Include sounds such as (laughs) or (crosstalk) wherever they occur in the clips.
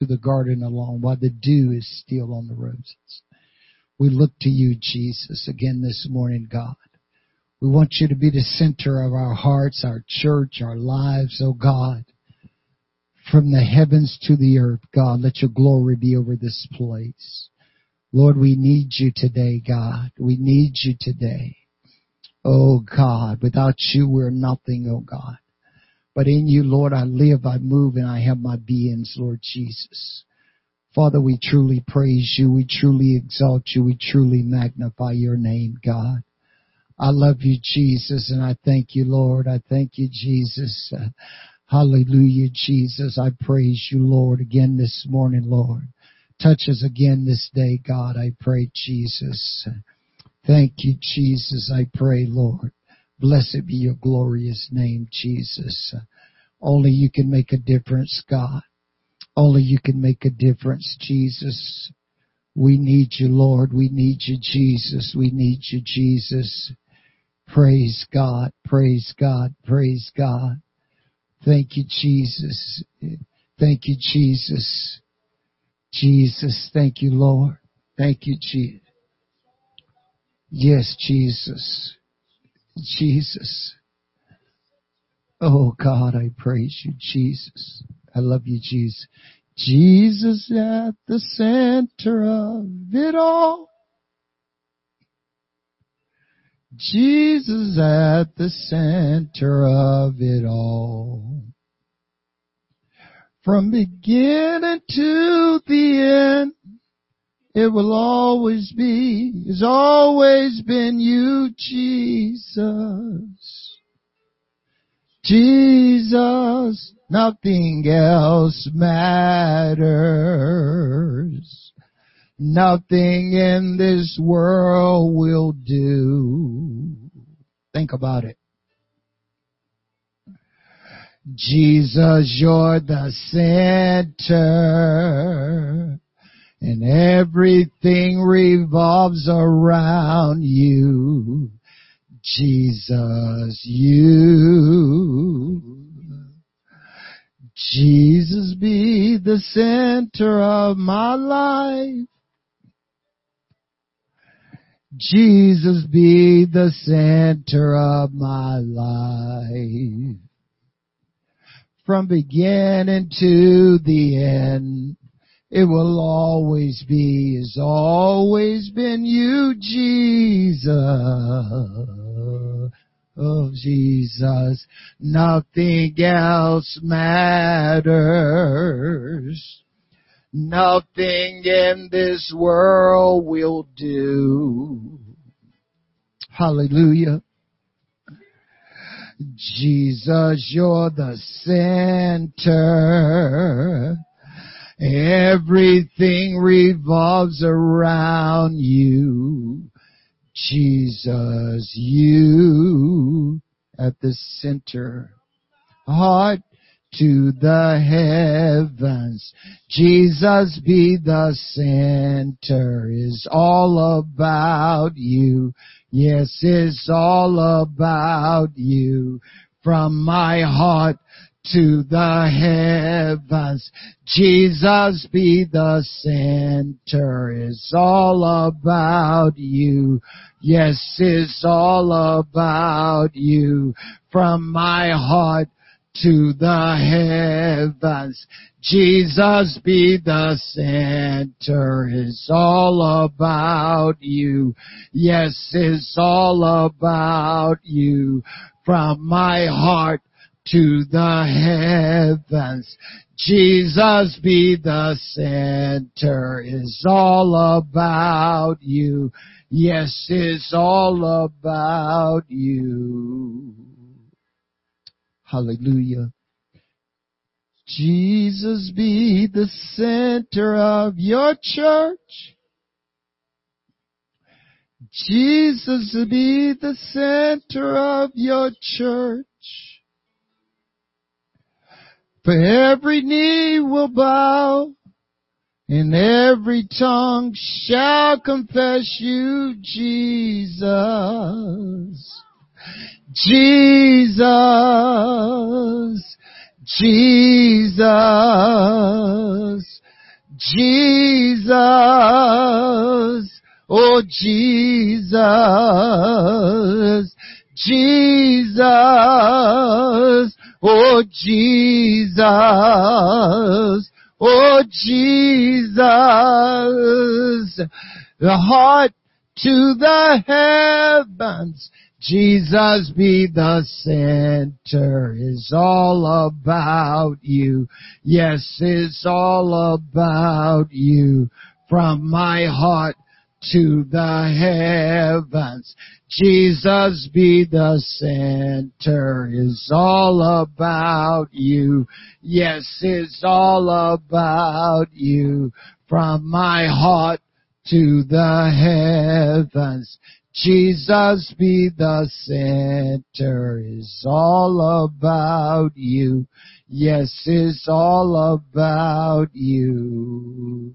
to the garden alone while the dew is still on the roses. We look to you, Jesus, again this morning, God. We want you to be the center of our hearts, our church, our lives, oh God. From the heavens to the earth, God, let your glory be over this place. Lord, we need you today, God. We need you today. Oh God, without you we're nothing, oh God. But in you, Lord, I live, I move, and I have my beings, Lord Jesus. Father, we truly praise you. We truly exalt you. We truly magnify your name, God. I love you, Jesus, and I thank you, Lord. I thank you, Jesus. Hallelujah, Jesus. I praise you, Lord, again this morning, Lord. Touch us again this day, God. I pray, Jesus. Thank you, Jesus. I pray, Lord. Blessed be your glorious name, Jesus. Only you can make a difference, God. Only you can make a difference, Jesus. We need you, Lord. We need you, Jesus. We need you, Jesus. Praise God. Praise God. Praise God. Thank you, Jesus. Thank you, Jesus. Jesus. Thank you, Lord. Thank you, Jesus. Yes, Jesus. Jesus. Oh God, I praise you, Jesus. I love you, Jesus. Jesus at the center of it all. Jesus at the center of it all. From beginning to the end, it will always be, has always been you, Jesus. Jesus, nothing else matters. Nothing in this world will do. Think about it. Jesus, you're the center and everything revolves around you. Jesus, you. Jesus be the center of my life. Jesus be the center of my life. From beginning to the end, it will always be, has always been you, Jesus. Oh, Jesus. Nothing else matters. Nothing in this world will do. Hallelujah. Jesus, you're the center Everything revolves around you. Jesus, you at the center. Heart to the heavens. Jesus be the center is all about you. Yes, it's all about you. From my heart to the heavens. Jesus be the center. It's all about you. Yes, it's all about you. From my heart to the heavens. Jesus be the center. It's all about you. Yes, it's all about you. From my heart to the heavens. Jesus be the center. It's all about you. Yes, it's all about you. Hallelujah. Jesus be the center of your church. Jesus be the center of your church. For every knee will bow and every tongue shall confess you, Jesus. Jesus. Jesus. Jesus, oh Jesus, Jesus, oh Jesus, oh Jesus, the heart to the heavens. Jesus be the center is all about you. Yes, it's all about you. From my heart to the heavens. Jesus be the center is all about you. Yes, it's all about you. From my heart to the heavens. Jesus be the center is all about you. Yes, it's all about you.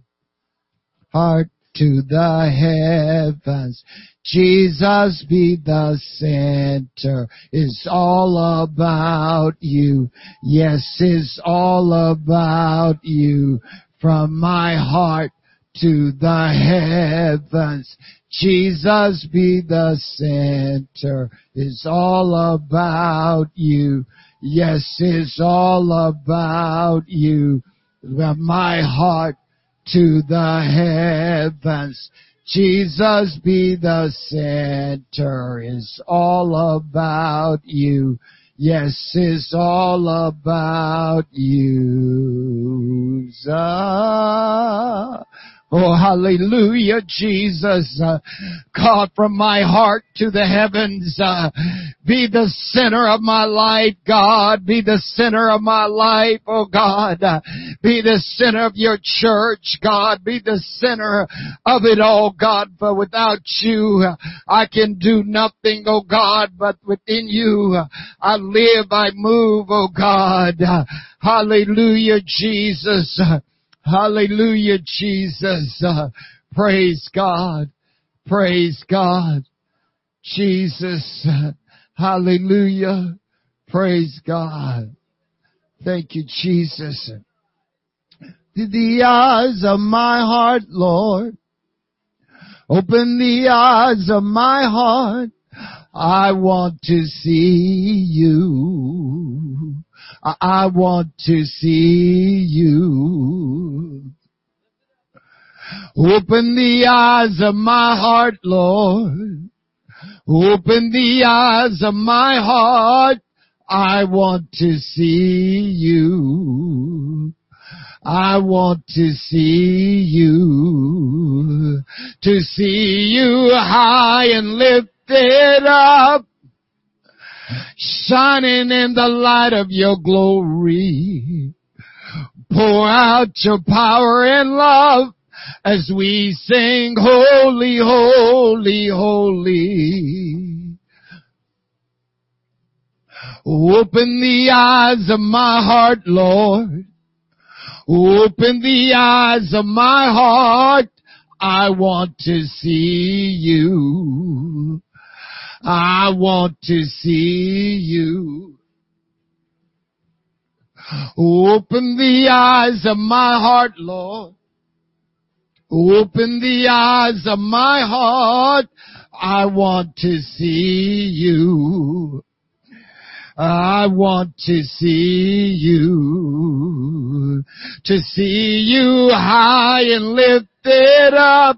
Heart to the heavens. Jesus be the center. It's all about you. Yes, it's all about you. From my heart to the heavens. Jesus be the center. It's all about you. Yes, it's all about you. From my heart to the heavens. Jesus be the center. It's all about you. Yes, it's all about you. Oh, hallelujah, Jesus. Uh, God, from my heart to the heavens, uh, be the center of my life, God. Be the center of my life, oh God. Uh, be the center of your church, God. Be the center of it all, God. For without you, I can do nothing, oh God, but within you, I live, I move, oh God. Hallelujah, Jesus. Hallelujah, Jesus. Uh, praise God. Praise God. Jesus. Uh, hallelujah. Praise God. Thank you, Jesus. The eyes of my heart, Lord. Open the eyes of my heart. I want to see you. I want to see you. Open the eyes of my heart, Lord. Open the eyes of my heart. I want to see you. I want to see you. To see you high and lifted up shining in the light of your glory. Pour out your power and love as we sing holy, holy, holy. Open the eyes of my heart, Lord. Open the eyes of my heart. I want to see you. I want to see you. Open the eyes of my heart, Lord. Open the eyes of my heart. I want to see you. I want to see you. To see you high and lifted up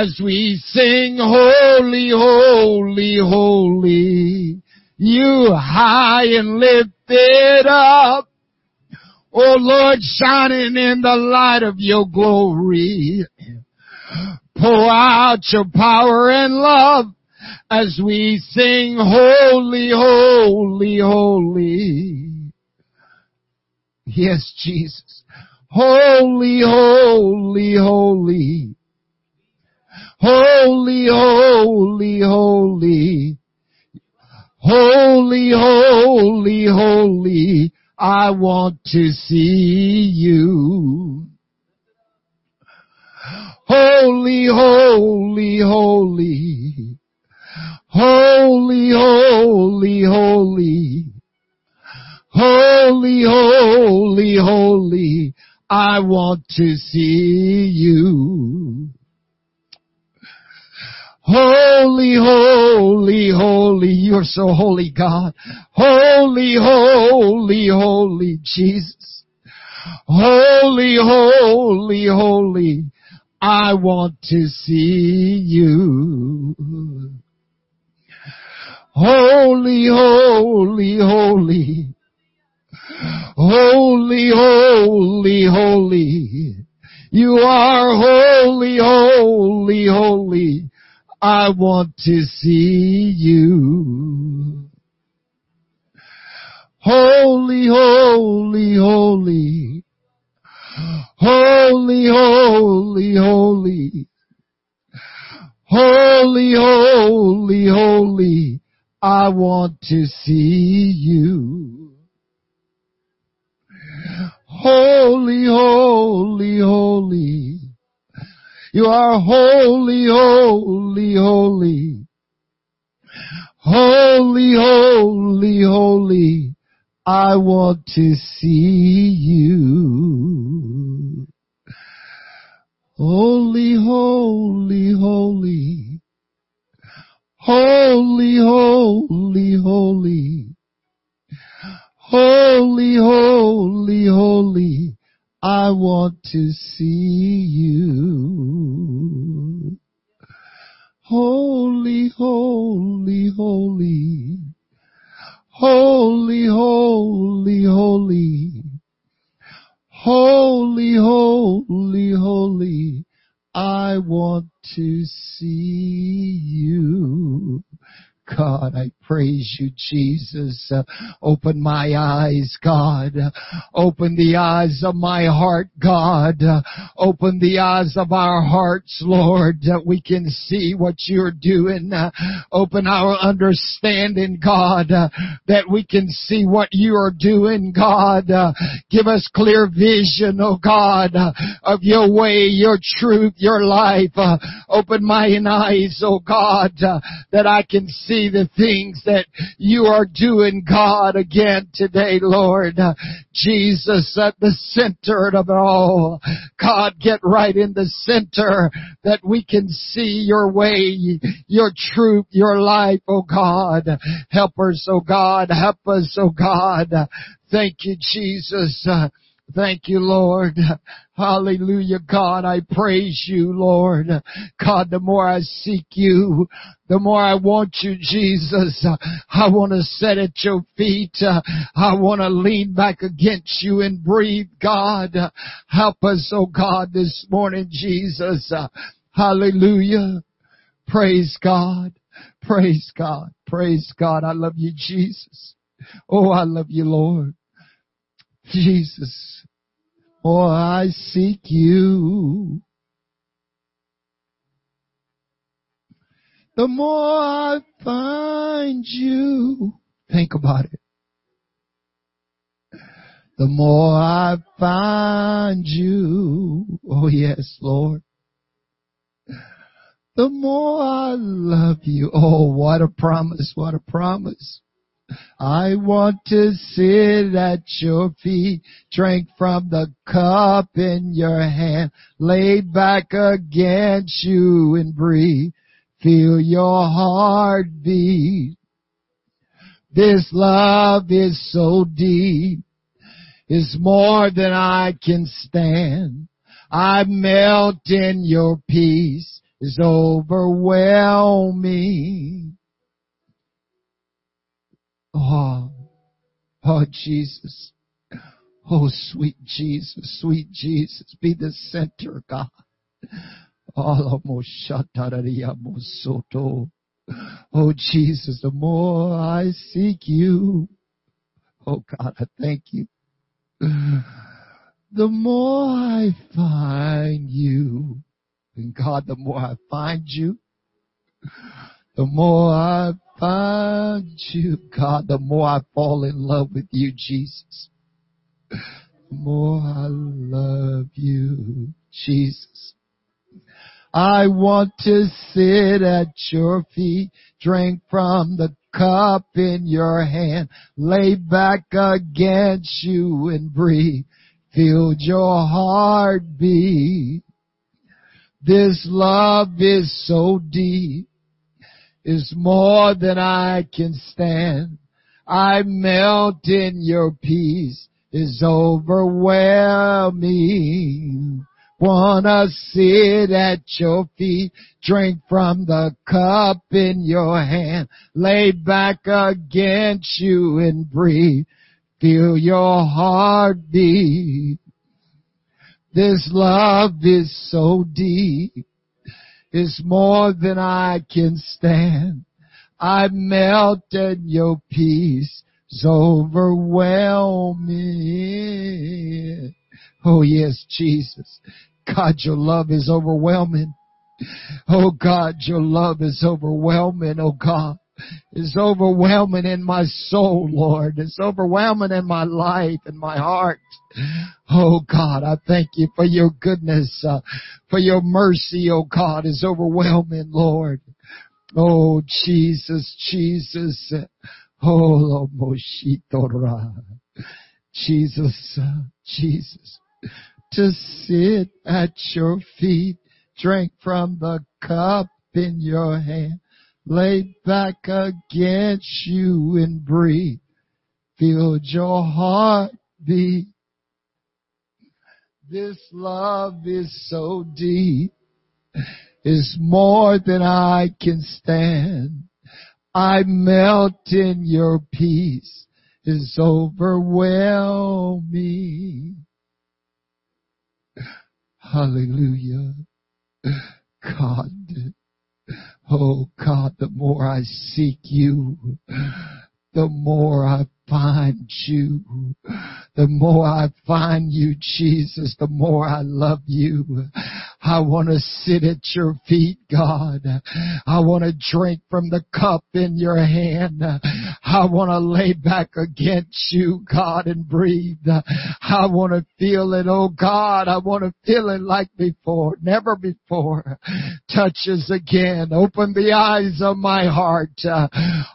as we sing holy, holy, holy. You high and lifted up. Oh Lord, shining in the light of your glory. Pour out your power and love as we sing holy, holy, holy. Yes, Jesus. Holy, holy, holy. Holy, Holy, holy, holy. Holy, holy. I want to see you. Holy, holy, holy. Holy, holy, holy. Holy, holy, holy. I want to see you. Holy, holy, holy. You're so holy, God. Holy, holy, holy, Jesus. Holy, holy, holy. I want to see you. Holy, holy, holy. Holy, holy, holy. You are holy, holy, holy. I want to see you. Holy, holy, holy. Holy, holy, holy. Holy, holy, holy. I want to see you. Holy, holy, holy. You are holy, holy, holy. Holy, holy, holy. I want to see you. Holy, holy, holy. Holy, holy, holy. Holy, holy, holy. I want to see you. Holy, holy, holy. Holy, holy, holy. Holy, holy, holy. I want to see you. God, I praise you, Jesus. Uh, open my eyes, God. Open the eyes of my heart, God. Uh, open the eyes of our hearts, Lord, that we can see what you're doing. Open our understanding, God, that we can see what you are doing, God. Give us clear vision, oh God, of your way, your truth, your life. open my eyes, oh God, that I can see see the things that you are doing, God, again today, Lord. Jesus at the center of it all. God, get right in the center that we can see your way, your truth, your life, oh God. Help us, oh God. Help us, oh God. Thank you, Jesus. Thank you, Lord. Hallelujah, God. I praise you, Lord. God, the more I seek you, the more I want you, Jesus. I want to sit at your feet. I want to lean back against you and breathe, God. Help us, oh God, this morning, Jesus. Hallelujah. Praise God. Praise God. Praise God. I love you, Jesus. Oh, I love you, Lord. (laughs) Jesus, oh, I seek you. The more I find you, think about it. The more I find you, oh yes, Lord. The more I love you. Oh, what a promise, what a promise. I want to sit at your feet, drink from the cup in your hand, lay back against you and breathe. Feel your heart beat. This love is so deep. It's more than I can stand. I melt in your peace. It's overwhelming. Oh, oh Jesus. Oh, sweet Jesus, sweet Jesus, be the center, God. Oh, Jesus, the more I seek you, oh God, I thank you. The more I find you, and God, the more I find you, The more I find you, God, the more I fall in love with you, Jesus. The more I love you, Jesus. I want to sit at your feet, drink from the cup in your hand, lay back against you and breathe. Feel your heart beat. This love is so deep, is more than I can stand. I melt in your peace, is overwhelming. Wanna sit at your feet, drink from the cup in your hand, lay back against you and breathe. Feel your heart beat. This love is so deep. It's more than I can stand. I melt in your peace. It's overwhelming. Oh yes, Jesus. God, your love is overwhelming. Oh God, your love is overwhelming, oh God. It's overwhelming in my soul, Lord. It's overwhelming in my life and my heart. Oh God, I thank you for your goodness, uh, for your mercy, oh God, is overwhelming, Lord. Oh Jesus, Jesus. Oh, Moshitora. Jesus, Jesus to sit at your feet, drink from the cup in your hand, lay back against you and breathe. Feel your heart beat. This love is so deep, is more than I can stand. I melt in your peace, is overwhelming. Hallelujah. God. Oh God, the more I seek you, the more I find you. The more I find you, Jesus, the more I love you. I want to sit at your feet, God. I want to drink from the cup in your hand. I want to lay back against you, God, and breathe. I want to feel it, oh God. I want to feel it like before, never before. Touches again. Open the eyes of my heart.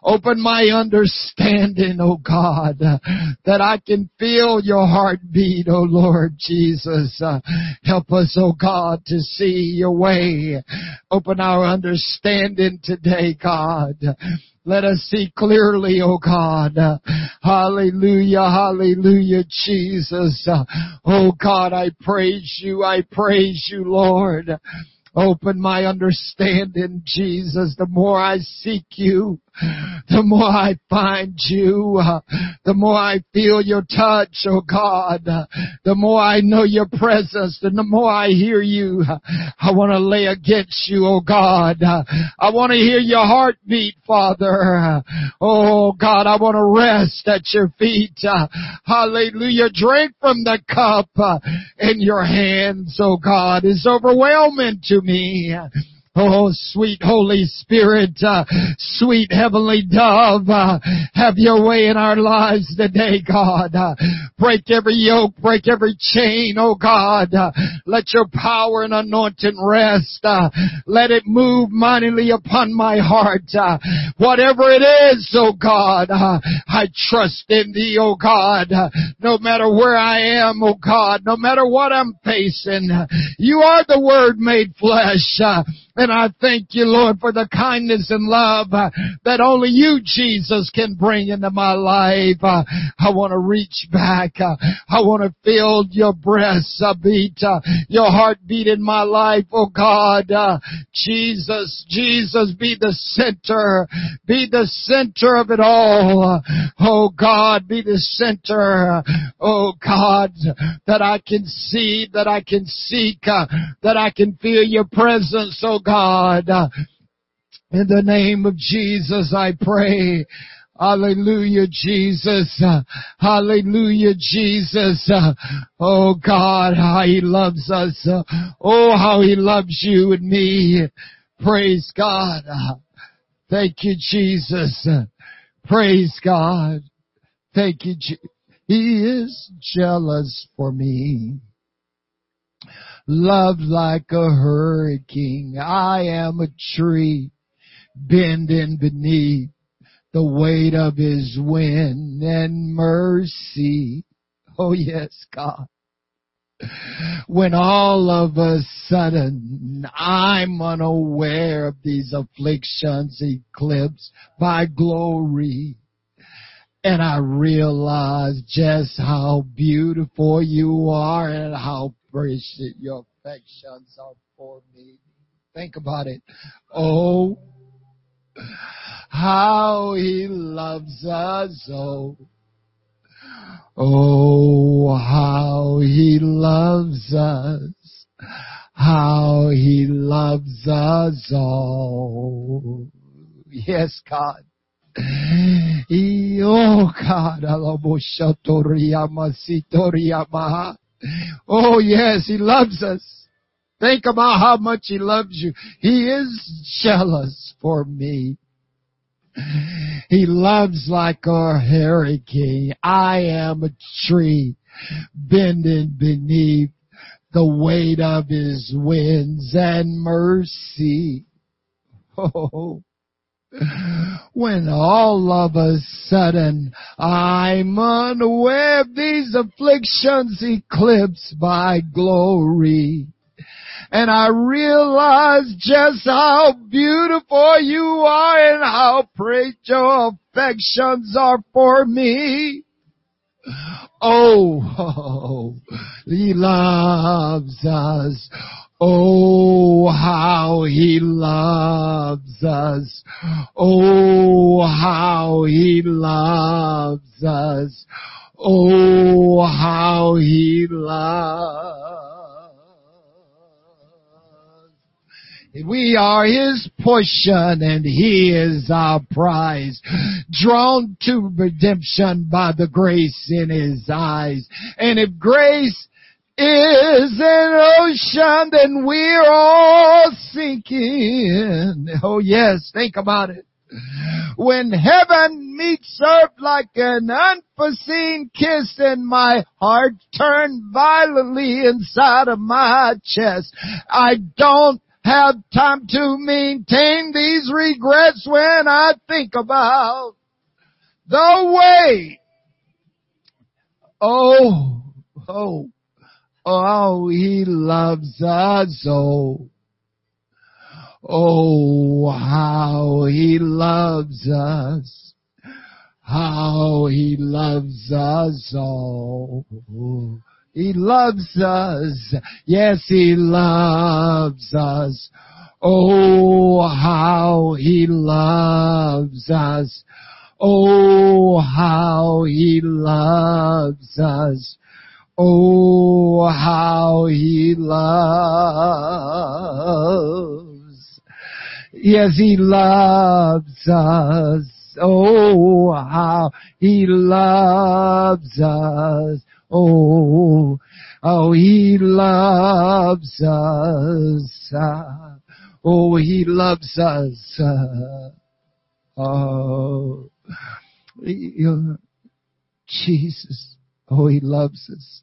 Open my understanding, oh God, Uh, that I can feel your heartbeat, oh Lord Jesus. Uh, help us, oh God, to see your way. Open our understanding today, God. Let us see clearly, oh God. Uh, hallelujah, hallelujah, Jesus. Oh God, I praise you, I praise you, Lord. Open my understanding, Jesus. The more I seek you, (sighs) the more I find you, uh, the more I feel your touch, oh God, the more I know your presence, and the more I hear you, I want to lay against you, oh God. I want to hear your heartbeat, Father. Oh God, I want to rest at your feet. Hallelujah. Drink from the cup uh, in your hands, oh God. It's overwhelming to me. Oh, sweet Holy Spirit, uh, sweet Heavenly Dove, uh, have your way in our lives today, God. Uh, break every yoke, break every chain, oh God. Uh, let your power and anointing rest. Uh, let it move mightily upon my heart. Uh, whatever it is, oh God, I trust in thee, oh God. no matter where I am, oh God, no matter what I'm facing, you are the Word made flesh. And I thank you, Lord, for the kindness and love uh, that only you, Jesus, can bring into my life. Uh, I want to reach back. Uh, I want to feel your breath beat, uh, your heartbeat in my life, oh God. Jesus, Jesus, be the center. Be the center of it all. Oh God, be the center. Oh God, that I can see, that I can seek, that I can feel your presence, oh God. In the name of Jesus, I pray. Hallelujah, Jesus. Hallelujah, Jesus. Oh God, how He loves us. Oh, how He loves you and me. Praise God. Thank you, Jesus. Praise God. Thank you, Jesus. He is jealous for me. Love like a hurricane. I am a tree bending beneath the weight of his wind and mercy. Oh yes, God. When all of a sudden I'm unaware of these afflictions eclipsed by glory and I realize just how beautiful you are and how precious your affections are for me. Think about it. Oh, how he loves us. Oh, oh, how he loves us. How he loves us all. Yes, God. Oh God, Oh yes, He loves us. Think about how much He loves you. He is jealous for me. He loves like our a hurricane. I am a tree bending beneath the weight of His winds and mercy. (laughs) Oh, when all of a sudden I'm unaware of these afflictions eclipsed by glory. And I realize just how beautiful you are and how great your affections are for me. Oh, oh, (laughs) he loves us. Oh, how he loves us. Oh, how he loves us. Oh, how he loves. Us. We are His portion and He is our prize. Drawn to redemption by the grace in His eyes. And if grace is an ocean, then we're all sinking. Oh yes, think about it. When heaven meets earth like an unforeseen kiss and my heart turned violently inside of my chest, I don't have time to maintain these regrets when I think about the way. Oh, oh, Oh, he loves us oh. Oh, how he loves us. How he loves us all. Oh, he loves us. Yes, he loves us. Oh, how he loves us. Oh, how he loves us. Oh, how he loves. Yes, he loves us. Oh, how he loves us. Oh, oh, he loves us. Oh, he loves us. Oh, Jesus. Oh, he loves us.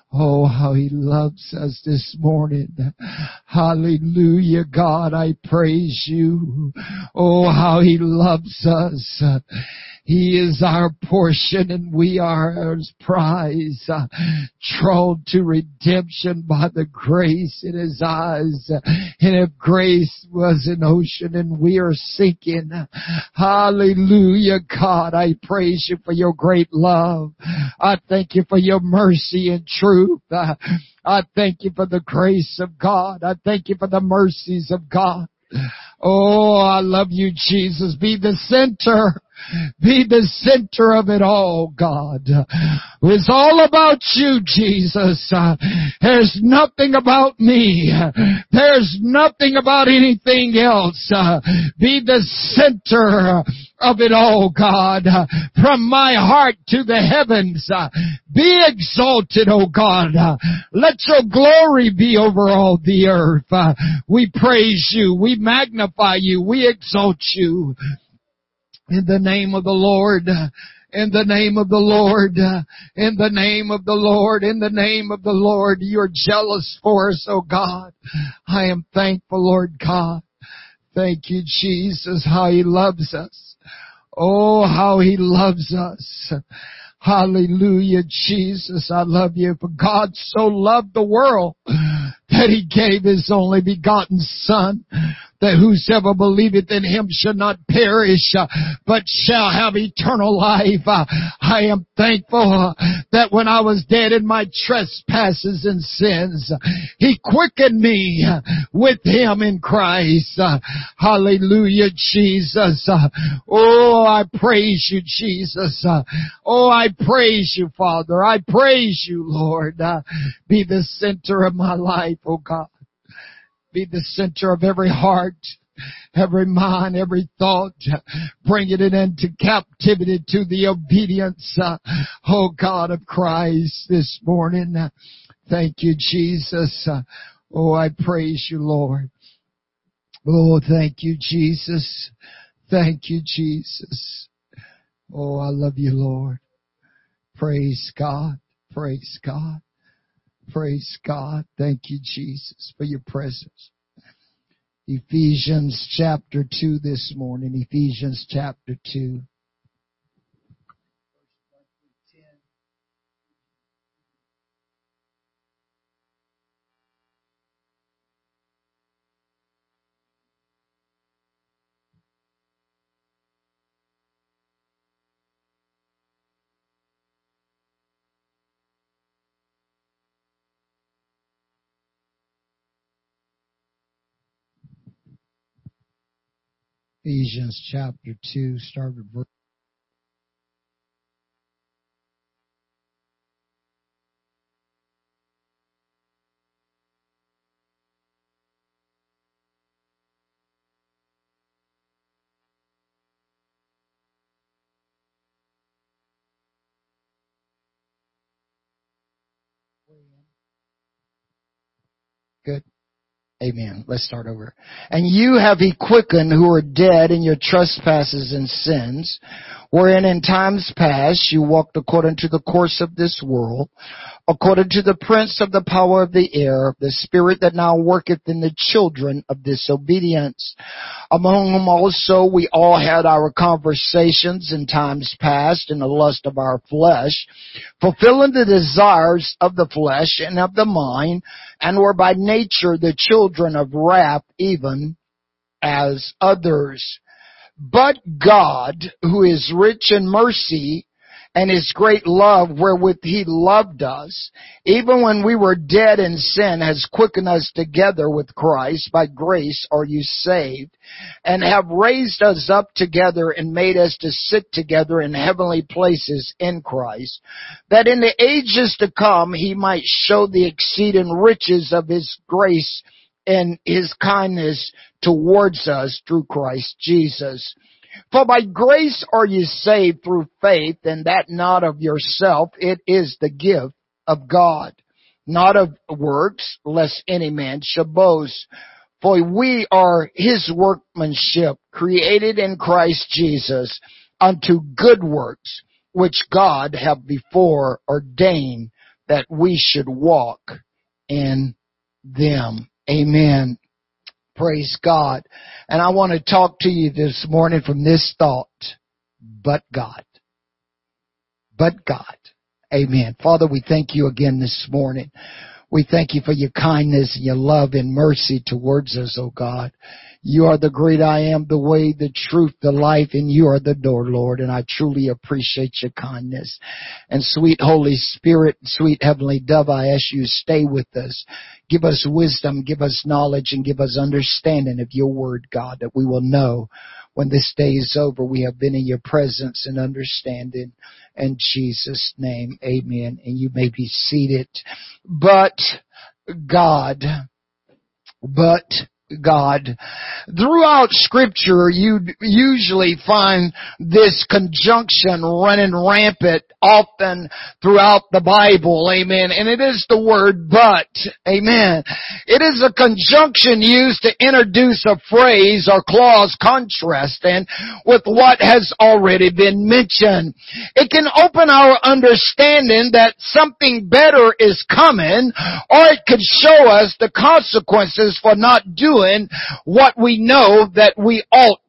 Oh, how he loves us this morning. Hallelujah, God, I praise you. Oh, how he loves us. He is our portion and we are his prize. Uh, drawn to redemption by the grace in his eyes. And if grace was an ocean and we are sinking, hallelujah, God, I praise you for your great love. I thank you for your mercy and truth. I thank you for the grace of God. I thank you for the mercies of God. Oh, I love you, Jesus. Be the center Be the center of it all, God. It's all about you, Jesus. There's nothing about me. There's nothing about anything else. Be the center of it all, God. From my heart to the heavens. Be exalted, O God. Let your glory be over all the earth. We praise you. We magnify you. We exalt you. In the name of the Lord. In the name of the Lord, in the name of the Lord, in the name of the Lord, you're jealous for us, oh God. I am thankful, Lord God. Thank you, Jesus, how He loves us. Oh, how He loves us. Hallelujah, Jesus, I love you. For God so loved the world that He gave His only begotten Son that whosoever believeth in him shall not perish, uh, but shall have eternal life. Uh, I am thankful uh, that when I was dead in my trespasses and sins, he quickened me with him in Christ. Hallelujah, Jesus. Oh, I praise you, Jesus. Oh, I praise you, Father. I praise you, Lord. Be the center of my life, oh God be the center of every heart, every mind, every thought, bringing it into captivity to the obedience, uh, oh God of Christ this morning. Thank you, Jesus. Oh, I praise you, Lord. Oh, thank you, Jesus. Thank you, Jesus. Oh, I love you, Lord. Praise God. Praise God. Praise God. Thank you, Jesus, for your presence. Ephesians chapter 2 this morning. Ephesians chapter 2. Ephesians chapter 2, start with verse Good. Amen. Let's start over. And you have he quickened who are dead in your trespasses and sins, wherein in times past you walked according to the course of this world, according to the prince of the power of the air, the spirit that now worketh in the children of disobedience, among whom also we all had our conversations in times past in the lust of our flesh, fulfilling the desires of the flesh and of the mind, and were by nature the children of wrath even as others. But God, who is rich in mercy, and his great love wherewith he loved us, even when we were dead in sin, has quickened us together with Christ. By grace are you saved, and have raised us up together and made us to sit together in heavenly places in Christ, that in the ages to come he might show the exceeding riches of his grace and his kindness towards us through Christ Jesus. For by grace are you saved through faith, and that not of yourself, it is the gift of God, not of works, lest any man should boast. For we are his workmanship, created in Christ Jesus, unto good works, which God hath before ordained that we should walk in them. Amen. Praise God. And I want to talk to you this morning from this thought. But God. But God. Amen. Father, we thank you again this morning. We thank you for your kindness and your love and mercy towards us, O oh God. You are the great I am, the way, the truth, the life, and you are the door, Lord. And I truly appreciate your kindness. And sweet Holy Spirit, sweet Heavenly Dove, I ask you stay with us. Give us wisdom, give us knowledge, and give us understanding of your word, God, that we will know when this day is over, we have been in your presence and understanding. In Jesus' name, amen. And you may be seated. But God, but God. Throughout scripture, you usually find this conjunction running rampant often throughout the Bible. Amen. And it is the word but. Amen. It is a conjunction used to introduce a phrase or clause contrasting with what has already been mentioned. It can open our understanding that something better is coming or it could show us the consequences for not doing doing what we know that we ought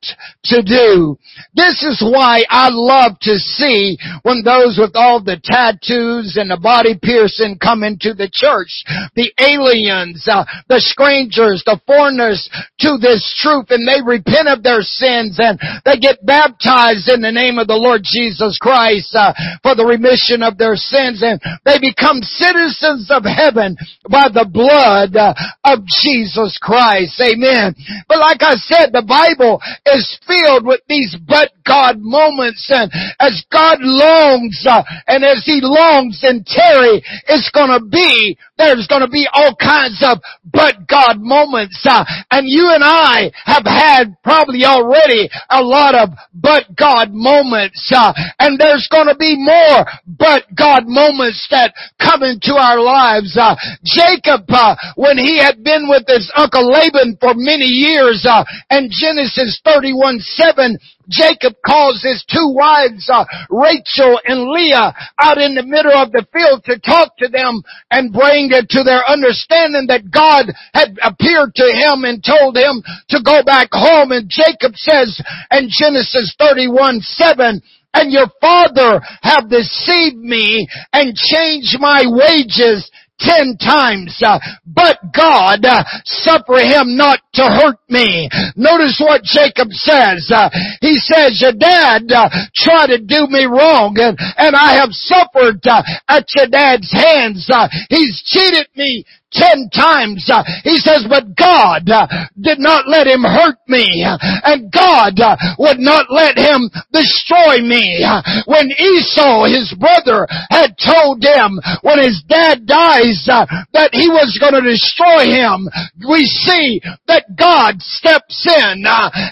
to do. This is why I love to see when those with all the tattoos and the body piercing come into the church. The aliens, uh, the strangers, the foreigners to this truth and they repent of their sins and they get baptized in the name of the Lord Jesus Christ uh, for the remission of their sins and they become citizens of heaven by the blood uh, of Jesus Christ. Amen. But like I said, the Bible is filled with these but God moments and as God longs uh, and as He longs in Terry, it's gonna be, there's gonna be all kinds of but God moments. Uh, and you and I have had probably already a lot of but God moments. Uh, and there's gonna be more but God moments that come into our lives. Uh, Jacob, uh, when he had been with his uncle Laban for many years, uh, and Genesis 31 7, Jacob calls his two wives, uh, Rachel and Leah, out in the middle of the field to talk to them and bring it to their understanding that God had appeared to him and told him to go back home. And Jacob says in Genesis 31, 7, and your father have deceived me and changed my wages ten times, uh, but God uh, suffer him not to hurt me. Notice what Jacob says. Uh, he says, your dad tried to do me wrong and, I have suffered at your dad's hands. He's cheated me ten times. Uh, he says, but God uh, did not let him hurt me uh, and God uh, would not let him destroy me. Uh, when Esau, his brother, had told him when his dad dies uh, that he was going to destroy him, we see that God steps in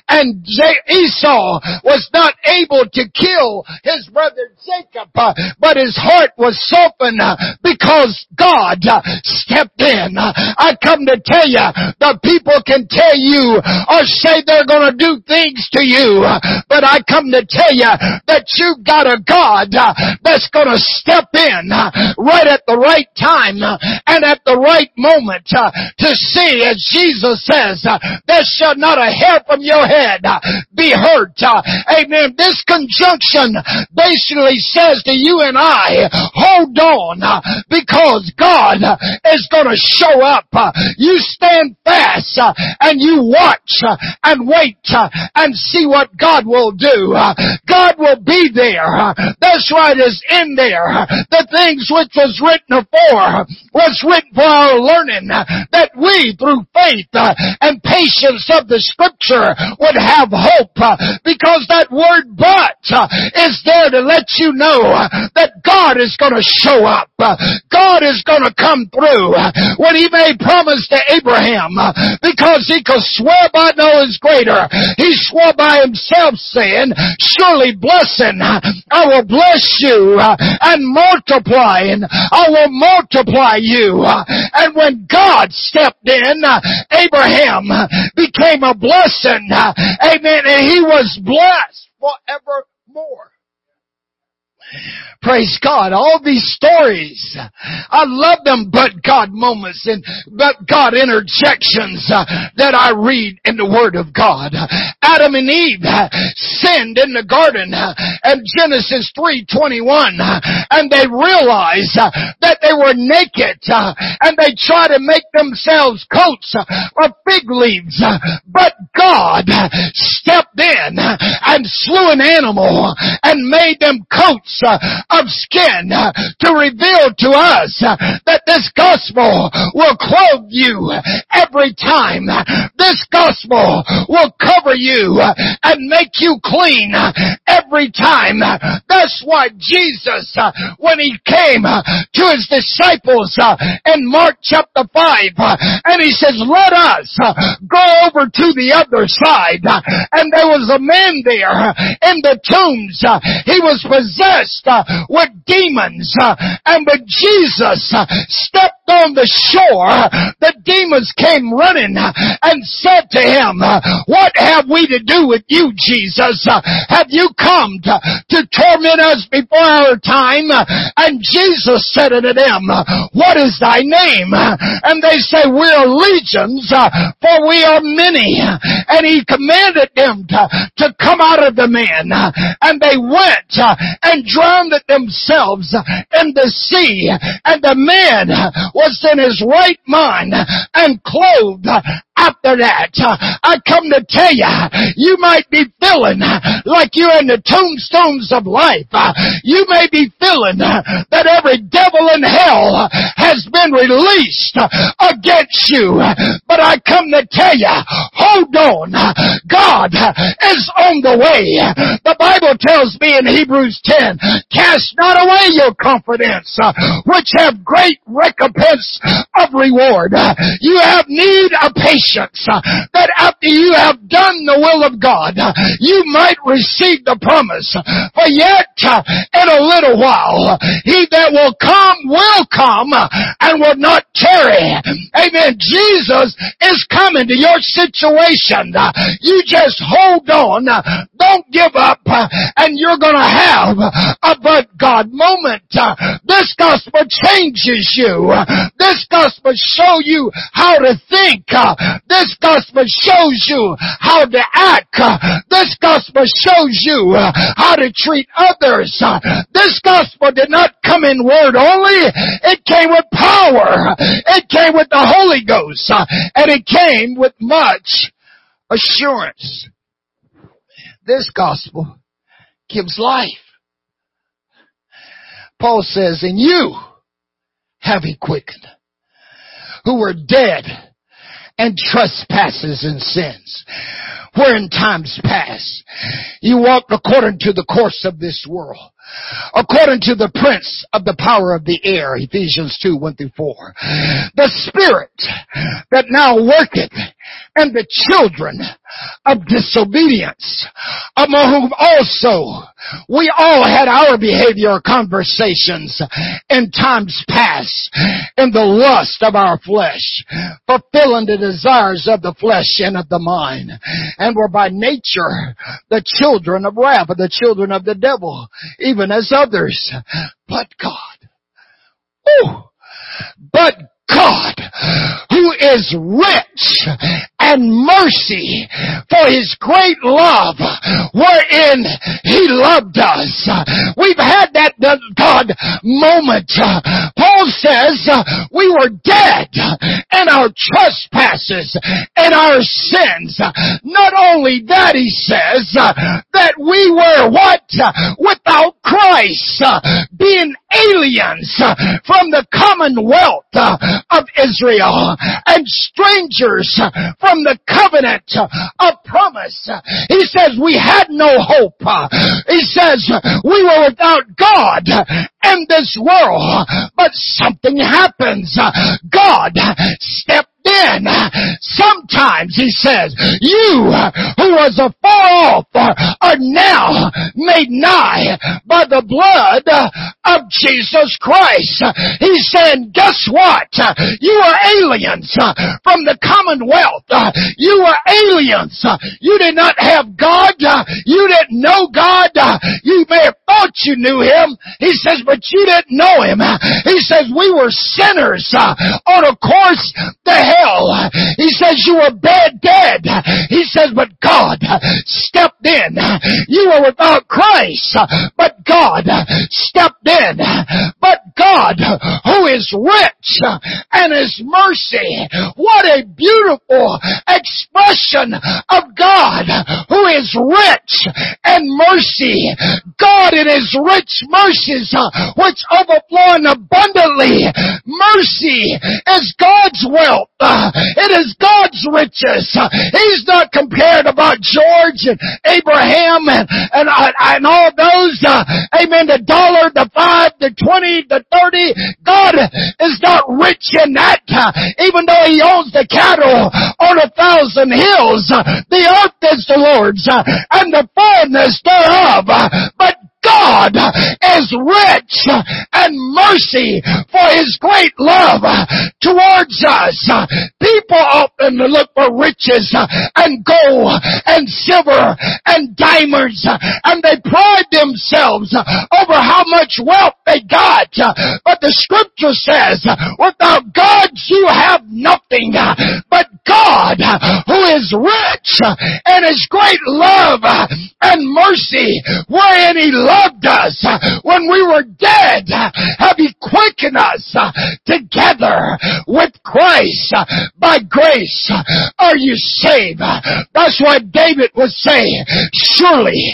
and Esau was not able to kill his brother Jacob, but his heart was softened because God stepped in sin. I come to tell you, the people can tell you or say they're going to do things to you, but I come to tell you that you've got a God that's going to step in right at the right time and at the right moment to see, as Jesus says, there shall not a hair from your head be hurt. Amen. This conjunction basically says to you and I, hold on because God is going to show up. Uh, you stand fast uh, and you watch uh, and wait uh, and see what God will do. Uh, God will be there. Uh, that's right, is in there. The things which was written for was written for our learning that we through faith and patience of the scripture would have hope because that word but is there to let you know that God is going to show up. God is going to come through. When he made promise to Abraham uh, because he could swear by no is greater. He swore by himself saying, surely blessing, I will bless you uh, and multiplying, I will multiply you. And when God stepped in, uh, Abraham became a blessing. Amen. And he was blessed forevermore. Praise God. All these stories. I love them but God moments and but God interjections uh, that I read in the Word of God. Adam and Eve sinned in the garden uh, and Genesis 3.21 and they realized uh, that they were naked uh, and they tried to make themselves coats uh, of fig leaves. Uh, but God stepped in and slew an animal and made them coats uh, of skin uh, to reveal to us uh, that this gospel will clothe you every time. This gospel will cover you and make you clean every time. That's why Jesus, when he came to his disciples uh, in Mark chapter 5, uh, and he says, let us uh, go over to the other side. And there was a man there in the tombs. He was possessed with demons. And when Jesus stepped on the shore, the demons came running and said to him, what have we to do with you, Jesus? Have you come to, to torment us before our time? And Jesus said unto them, what is thy name? And they say, we are legions, uh, for we are many. And he commanded them to, to come out of the man. And they went uh, and drowned themselves uh, in the sea. And the man was in his right mind and clothed after that, uh, I come to tell you, you might be feeling uh, like you're in the tombstones of life. Uh, you may be feeling that every devil in hell has been released against you. But I come to tell you, hold on. God is on the way. The Bible tells me in Hebrews 10, cast not away your confidence, which have great recompense of reward. You have need of patience uh, that after you have done the will of God, uh, you might receive the promise. For yet uh, in a little while, he that will come will come uh, and will not tarry. Amen. Jesus is coming to your situation. Uh, you just hold on. Uh, don't give up and you're going to have a but God moment. This gospel changes you. This gospel show you how to think. This gospel shows you how to act. This gospel shows you how to treat others. This gospel did not come in word only. It came with power. It came with the Holy Ghost. And it came with much assurance. This gospel gives life. Paul says, and you have he quickened who were dead and trespasses and sins. Where in times past you walked according to the course of this world, according to the prince of the power of the air, Ephesians 2, 1 through 4. The spirit that now worketh and the children of disobedience, among whom also we all had our behavior conversations in times past in the lust of our flesh, fulfilling the desires of the flesh and of the mind, and were by nature the children of wrath, the children of the devil, even as others. But God, ooh, but God, who is rich and mercy for his great love wherein he loved us. We've had that God moment. Paul says we were dead in our trespasses and our sins. Not only that, he says that we were what? Without Christ, being aliens from the commonwealth of Israel and strangers from the covenant of promise. He says we had no hope. He says we were without God in this world, but something happens. God stepped sometimes he says, you who was afar off are now made nigh by the blood of Jesus Christ. He's saying, guess what? You are aliens from the commonwealth. You are aliens. You did not have God. You didn't know God. You may have thought you knew Him. He says, but you didn't know Him. He says, we were sinners uh, on a course to hell. He says you were bad dead. He says, but God stepped in. You were without Christ, uh, but God stepped in. But God who is rich uh, and his mercy. What a beautiful expression of God who is rich and mercy. God in his rich mercies which overflow abundantly. Mercy is God's wealth. It is God's riches. He's not compared about George and Abraham and, and, and all those, uh, amen, the dollar, the five, the twenty, the thirty. God is not rich in that, uh, even though he owns the cattle on a thousand hills. The earth is the Lord's uh, and the fullness thereof. God is rich and mercy for His great love towards us. People often look for riches and gold and silver and diamonds and they pride themselves over how much wealth they got. But the scripture says, without God you have nothing. But God, who is rich in His great love and mercy, wherein He loved us when we were dead, have He quickened us together with Christ. By grace are you saved. That's what David was saying. Surely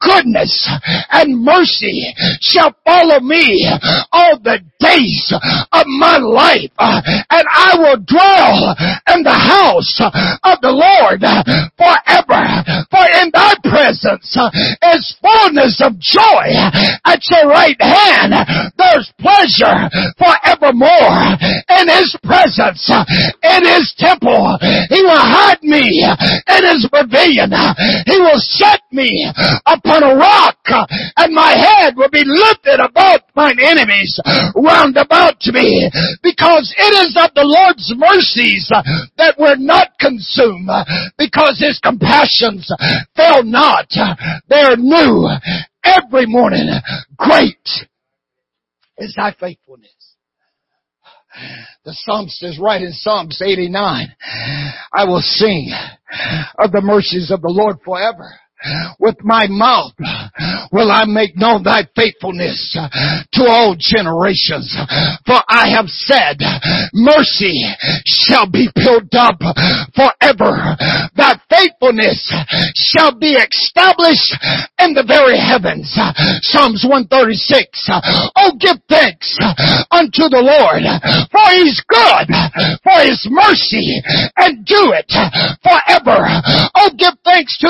goodness and mercy shall follow me all the days of my life and I will dwell in the house of the Lord forever. For in thy presence is fullness of joy. At your right hand there's pleasure forevermore. In his presence, in his temple, he will hide me in his pavilion. He will set me upon a rock and my head will be lifted above mine enemies round about me because it is of the Lord's mercies that we're not consumed uh, because his compassions fail not. They're new every morning. Great is thy faithfulness. The psalmist is right in Psalms 89. I will sing of the mercies of the Lord forever with my mouth will I make known thy faithfulness to all generations. For I have said, mercy shall be built up forever. Thy faithfulness shall be established in the very heavens. Psalms 136. Oh, give thanks unto the Lord, for he's good, for his mercy, and do it forever. Oh,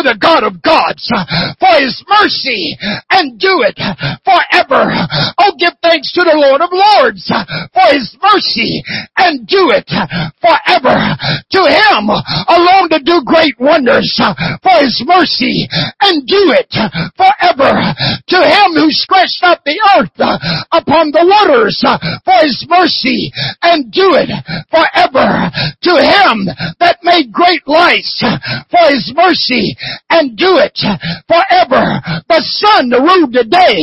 the God of gods uh, for his mercy and do it forever. Oh, give thanks to the Lord of Lords uh, for his mercy and do it forever. To him alone to do great wonders uh, for his mercy and do it forever. To him who stretched out the earth upon the waters for his mercy and do it forever. To him that made great lights for his mercy and do it forever. The sun to rule the day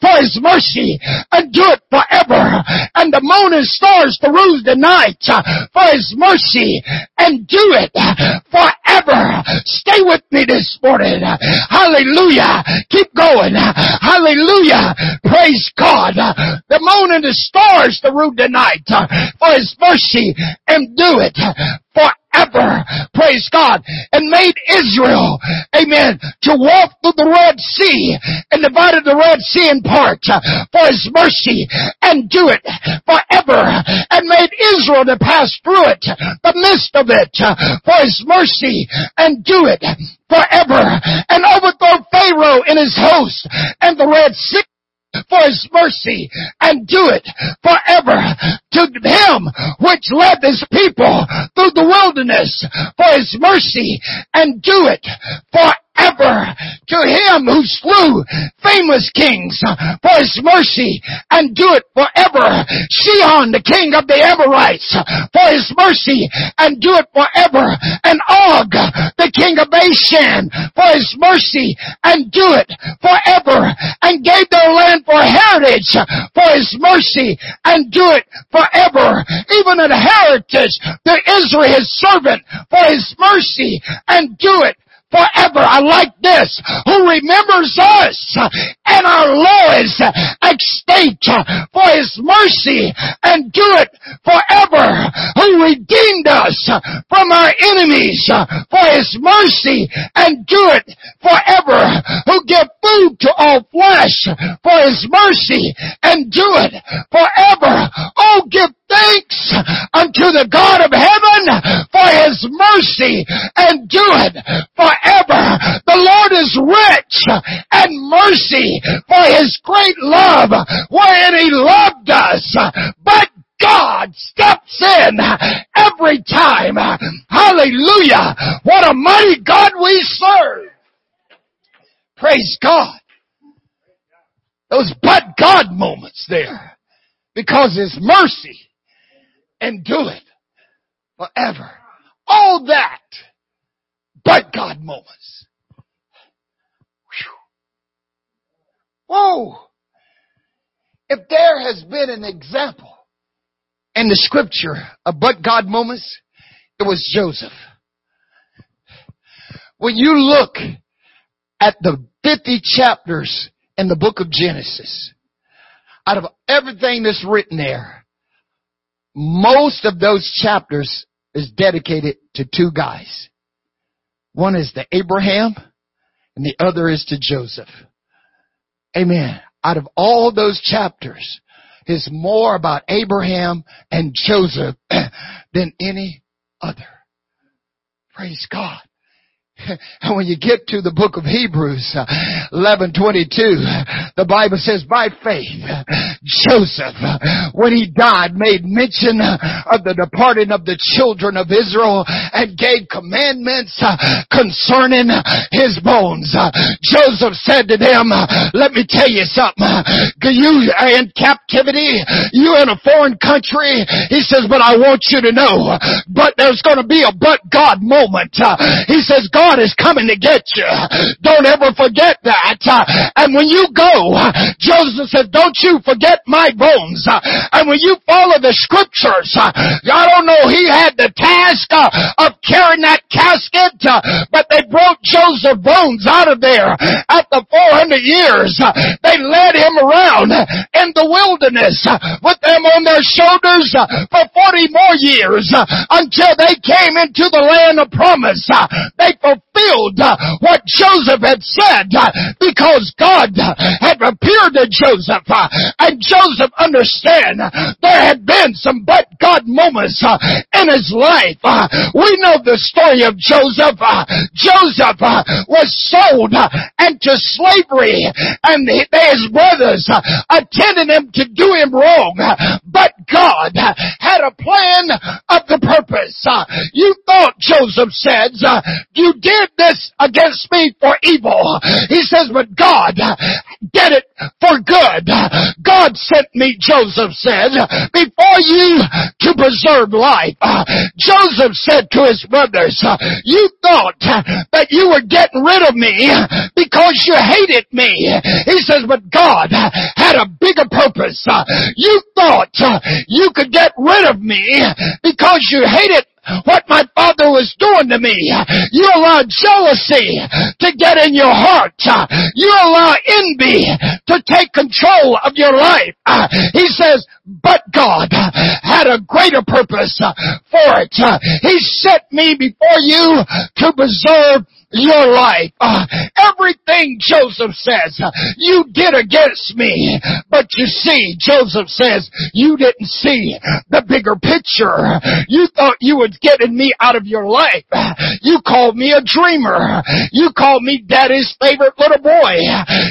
for his mercy and do it forever. And the moon and stars to rule the night for his mercy and do it forever. Stay with me this morning. Hallelujah. Keep going. Hallelujah. Praise God. The moon and the stars to rule the night for his mercy and do it forever ever, praise God, and made Israel, amen, to walk through the Red Sea and divided the Red Sea in part uh, for His mercy and do it forever. And made Israel to pass through it, the midst of it uh, for His mercy and do it forever. And overthrow Pharaoh and his host and the Red Sea for his mercy and do it forever to him which led his people through the wilderness for his mercy and do it forever ever to him who slew famous kings for his mercy and do it forever. Sihon, the king of the Amorites, for his mercy and do it forever. And Og, the king of Bashan, for his mercy and do it forever. And gave their land for heritage for his mercy and do it forever. Even an heritage to Israel, his servant, for his mercy and do it forever. I like this. Who remembers us and our lowest estate for his mercy and do it forever. Who redeemed us from our enemies for his mercy and do it forever. Who give food to all flesh for his mercy and do it forever. Oh, give thanks unto the God of heaven for his mercy and do it forever. The Lord is rich and mercy for his great love wherein he loved us. But God steps in every time. Hallelujah. What a mighty God we serve. Praise God. Those but God moments there. Because His mercy and do it forever. All that but God moments. Whew. Whoa! If there has been an example in the scripture of but God moments, it was Joseph. When you look at the 50 chapters in the book of Genesis, out of everything that's written there, most of those chapters is dedicated to two guys. One is to Abraham and the other is to Joseph. Amen. Out of all those chapters is more about Abraham and Joseph (clears throat) than any other. Praise God. And when you get to the book of Hebrews, uh, 11:22, the Bible says, "By faith, Joseph, when he died, made mention of the departing of the children of Israel and gave commandments uh, concerning his bones." Uh, Joseph said to them, "Let me tell you something. You are in captivity. You in a foreign country." He says, "But I want you to know, but there's going to be a but God moment." He says, "God." God is coming to get you. Don't ever forget that. And when you go, Joseph said, don't you forget my bones. And when you follow the scriptures, I don't know, he had the task uh, of carrying that casket, uh, but they brought Joseph's bones out of there after 400 years. Uh, they led him around in the wilderness with them on their shoulders for 40 more years until they came into the land of promise. They fulfilled uh, what Joseph had said uh, because God had appeared to Joseph uh, and Joseph understand there had been some but God moments in his life. Uh, we know the story of Joseph. Uh, Joseph uh, was sold into slavery and his brothers attended him to do him wrong. But God had a plan of the purpose. You thought Joseph says you did this against me for evil. He says, but God did it for good. God sent me, Joseph said, before you to preserve life. Joseph said to his brothers, you thought that you were getting rid of me because you hated me. He says, but God had a bigger purpose. You thought you could get rid of me because you hated what my father was doing to me. You allow jealousy to get in your heart. You allow envy to take control of your life. He says, but God had a greater purpose for it. He set me before you to preserve your life. Uh, everything Joseph says, you did against me. But you see, Joseph says, you didn't see the bigger picture. You thought you was getting me out of your life. You called me a dreamer. You called me daddy's favorite little boy.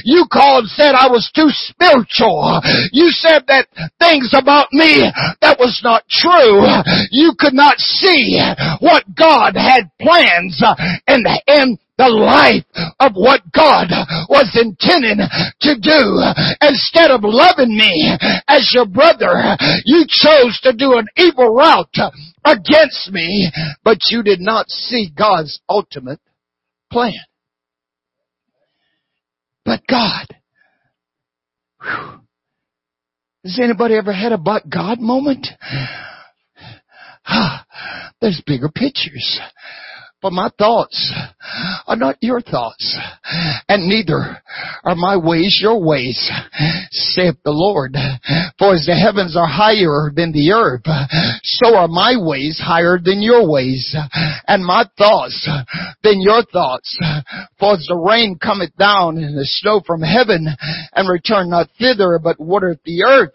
You called, said I was too spiritual. You said that things about me that was not true. You could not see what God had plans and, and the life of what God was intending to do. Instead of loving me as your brother, you chose to do an evil route against me, but you did not see God's ultimate plan. But God, whew, has anybody ever had a but God moment? (sighs) Ah, ha! There's bigger pictures. But my thoughts are not your thoughts, and neither are my ways your ways, saith the Lord. For as the heavens are higher than the earth, so are my ways higher than your ways, and my thoughts than your thoughts. For as the rain cometh down and the snow from heaven, and return not thither, but watereth the earth,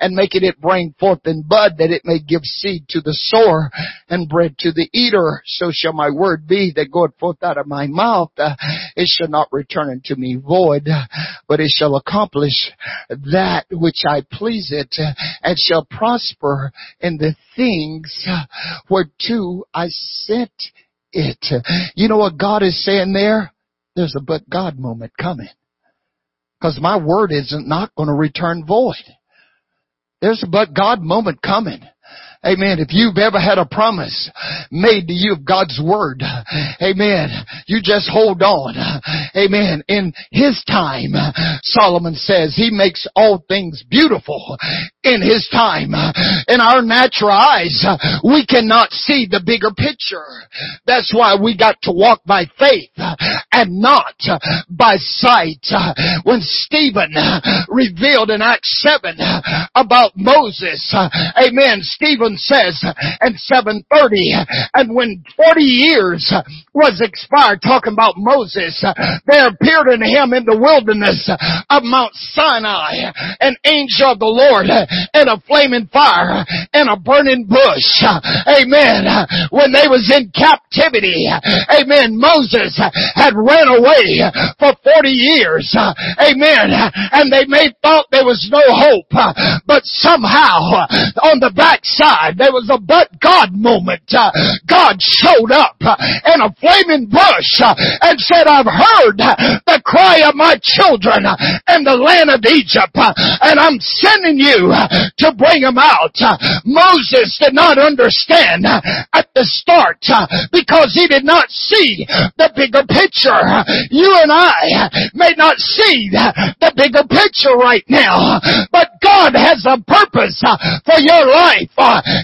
and maketh it bring forth in bud, that it may give seed to the sower, and bread to the eater, so shall my word be that goeth forth out of my mouth. Uh, it shall not return unto me void, but it shall accomplish that which I please it, uh, and shall prosper in the things uh, whereto I sent it. You know what God is saying there? There's a but God moment coming. Cause my word isn't not going to return void. There's a but God moment coming. Amen. If you've ever had a promise made to you of God's word, amen, you just hold on. Amen. In his time, Solomon says he makes all things beautiful in his time. In our natural eyes, we cannot see the bigger picture. That's why we got to walk by faith and not by sight. When Stephen revealed in Acts 7 about Moses, amen, Stephen says and 730, and when 40 years was expired, talking about Moses, there appeared unto him in the wilderness of Mount Sinai an angel of the Lord in a flaming fire and a burning bush. Amen. When they was in captivity, amen, Moses had ran away for 40 years. Amen. And they may thought there was no hope, but somehow on the backside God. There was a but God moment. Uh, God showed up uh, in a flaming bush uh, and said, I've heard uh, the cry of my children uh, in the land of Egypt uh, and I'm sending you to bring them out. Moses did not understand at the start because he did not see the bigger picture. You and I may not see the bigger picture right now, but God has a purpose for your life.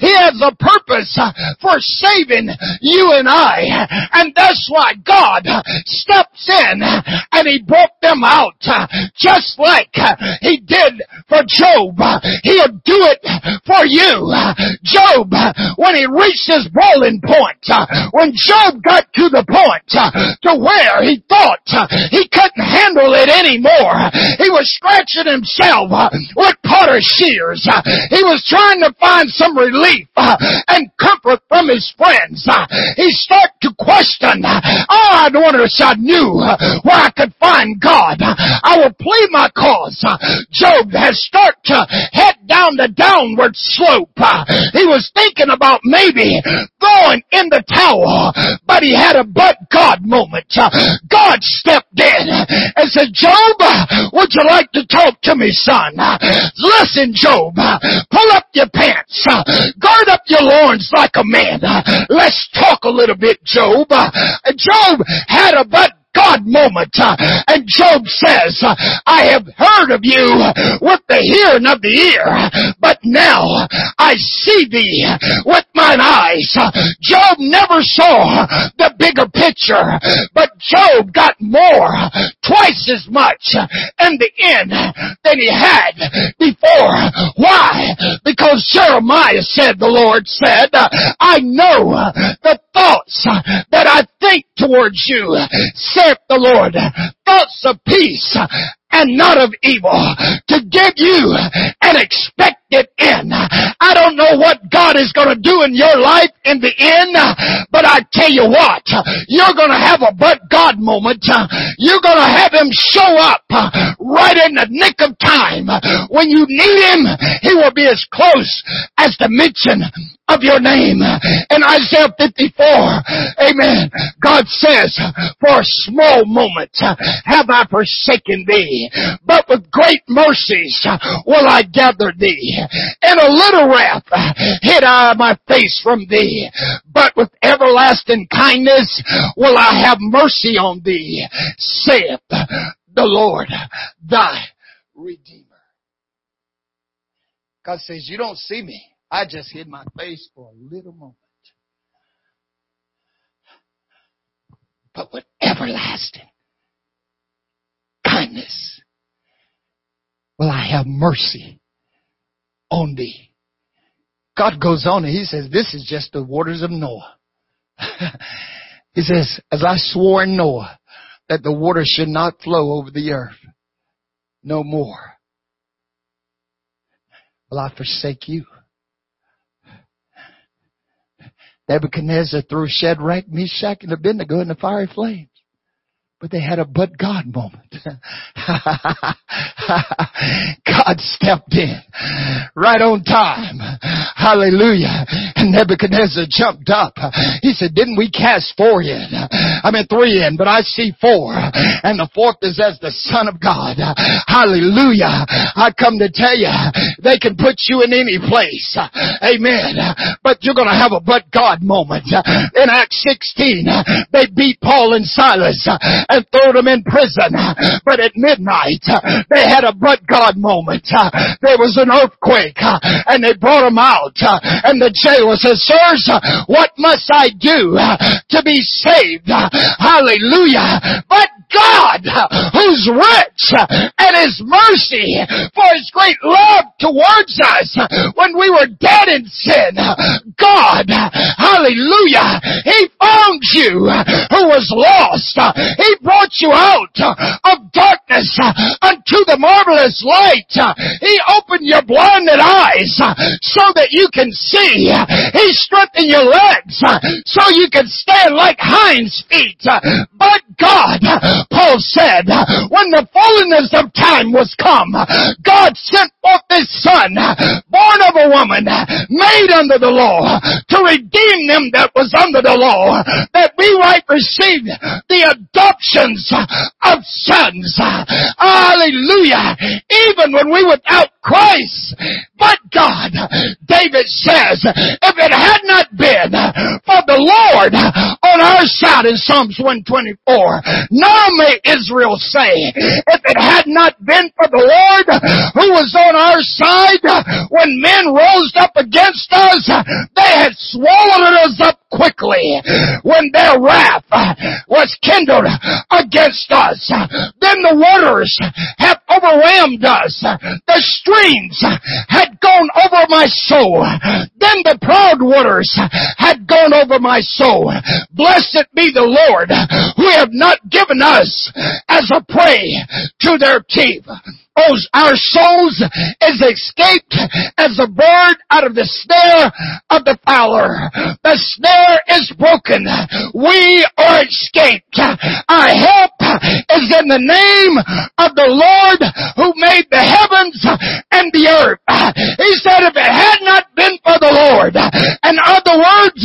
He has a purpose uh, for saving you and I. And that's why God steps in uh, and He brought them out uh, just like uh, He did for Job. He'll do it for you. Uh, Job, uh, when he reached his boiling point, when Job got to the point to where he thought he couldn't handle it anymore, he was scratching himself with potsherds. He was trying to find some relief relief uh, and comfort from his friends. Uh, he start to question, oh, I if I knew uh, where I could find God. I will plead my cause. Job has start to head down the downward slope. Uh, he was thinking about maybe going in the tower, but he had a but God moment. Uh, God stepped in and said, Job, uh, would you like to talk to me, son? Listen, Job, pull up your pants. Gird up your loins like a man. Let's talk a little bit, Job. Job had a but God moment. Uh, and Job says, uh, I have heard of you with the hearing of the ear, but now I see thee with mine eyes. Uh, Job never saw the bigger picture, but Job got more, twice as much in the end than he had before. Why? Because Jeremiah said, the Lord said, I know the thoughts that I think towards you, saith the Lord, thoughts of peace and not of evil to give you an expected end. I don't know what God is going to do in your life in the end, but I tell you what, you're going to have a but God moment. You're going to have him show up right in the nick of time. When you need him, he will be as close as the mention of your name. In Isaiah 54, amen, God says, for a small moment have I forsaken thee, but with great mercies will I gather thee. In a little wrath hid I my face from thee, but with everlasting kindness will I have mercy on thee, saith the Lord thy Redeemer. God says, you don't see me. I just hid my face for a little moment. but with everlasting kindness will I have mercy on thee. God goes on and he says, this is just the waters of Noah. (laughs) he says, as I swore in Noah that the water should not flow over the earth no more, will I forsake you. Nebuchadnezzar threw Shadrach, Meshach, and Abednego in the fiery flames. But they had a but God moment. (laughs) God stepped in right on time. Hallelujah. And Nebuchadnezzar jumped up. He said, didn't we cast four in? I mean three in, but I see four. And the fourth is as the Son of God. Hallelujah. I come to tell you, they can put you in any place. Amen. But you're going to have a but God moment. In Acts 16, they beat Paul and Silas and threw them in prison. But at midnight, they had a but God moment. There was an earthquake and they brought them out and the jailer says, sirs, what must I do to be saved? Hallelujah. But God, who's rich and his mercy for his great love towards us when we were dead in sin. God, hallelujah, he found you who was lost. He brought you out uh, of darkness uh, unto the marvelous light. Uh, he opened your blinded eyes so that you can see. He strengthened your legs so you can stand like hinds feet. But God, Paul said, when the fullness of time was come, God sent forth His Son, born of a woman, made under the law, to redeem them that was under the law, that we might receive the of sons. Hallelujah. Even when we without Christ, but God, David says, if it had not been for the Lord on our side in Psalms 124, now may Israel say, if it had not been for the Lord who was on our side when men rose up against us, they had swallowed us up quickly when their wrath was kindled against us. Then the waters have overwhelmed us. The streams had gone over my soul. Then the proud waters had gone over my soul. Blessed be the Lord who have not given us as a prey to their teeth our souls is escaped as a bird out of the snare of the fowler. The snare is broken. We are escaped. Our help is in the name of the Lord who made the heavens and the earth. He said if it had not been for the Lord, in other words,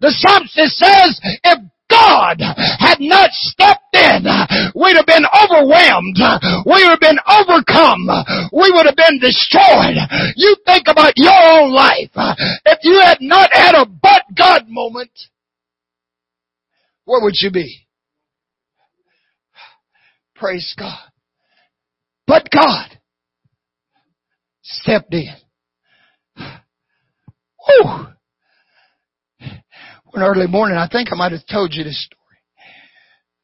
the psalmist says, if God had not stepped in, we'd have been overwhelmed. We would have been overcome. We would have been destroyed. You think about your own life. If you had not had a but God moment, where would you be? Praise God. But God stepped in. Whew one early morning, I think I might have told you this story.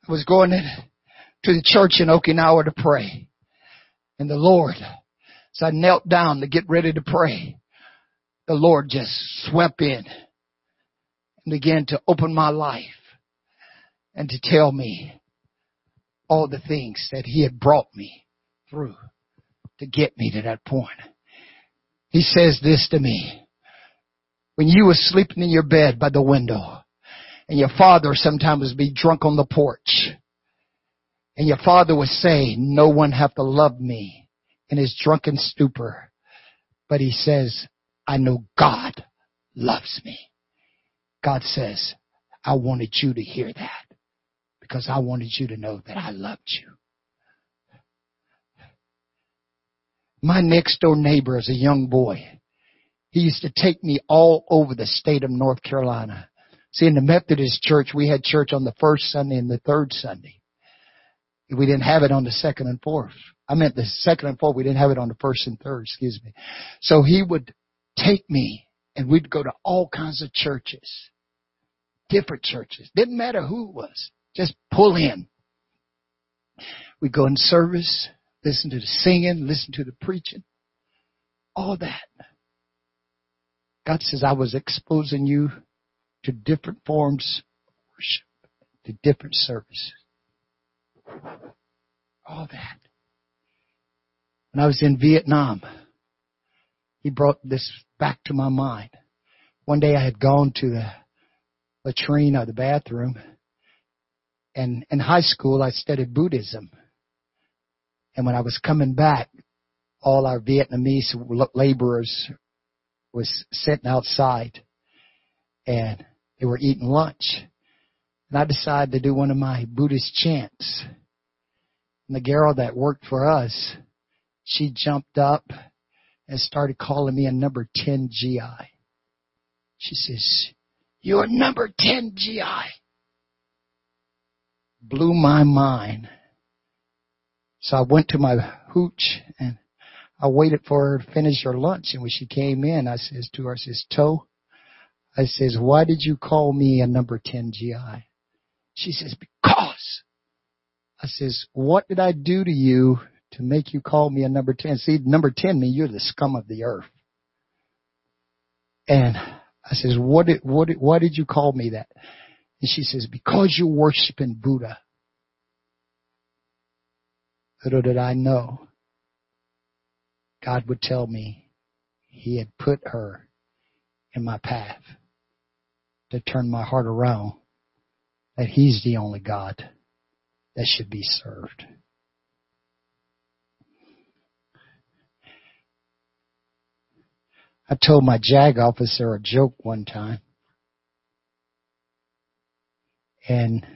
I was going in, to the church in Okinawa to pray. And the Lord, as I knelt down to get ready to pray, the Lord just swept in and began to open my life and to tell me all the things that He had brought me through to get me to that point. He says this to me when you were sleeping in your bed by the window and your father sometimes would be drunk on the porch and your father would say, no one have to love me in his drunken stupor. But he says, I know God loves me. God says, I wanted you to hear that because I wanted you to know that I loved you. My next door neighbor is a young boy. He used to take me all over the state of North Carolina. See, in the Methodist church, we had church on the first Sunday and the third Sunday. We didn't have it on the second and fourth. I meant the second and fourth. We didn't have it on the first and third, excuse me. So he would take me and we'd go to all kinds of churches. Different churches. Didn't matter who it was. Just pull in. We'd go in service, listen to the singing, listen to the preaching, all that. God says, I was exposing you to different forms of worship, to different services. All that. When I was in Vietnam, he brought this back to my mind. One day I had gone to the latrine or the bathroom, and in high school I studied Buddhism. And when I was coming back, all our Vietnamese laborers was sitting outside and they were eating lunch. And I decided to do one of my Buddhist chants. And the girl that worked for us, she jumped up and started calling me a number 10 GI. She says, you're number 10 GI. Blew my mind. So I went to my hooch and I waited for her to finish her lunch. And when she came in, I says to her, I says, Toe, I says, why did you call me a number 10 GI? She says, because. I says, what did I do to you to make you call me a number 10? See, number 10 means you're the scum of the earth. And I says, what did, what did, why did you call me that? And she says, because you're worshiping Buddha. Little did I know, God would tell me he had put her in my path to turn my heart around that he's the only God that should be served. I told my JAG officer a joke one time. And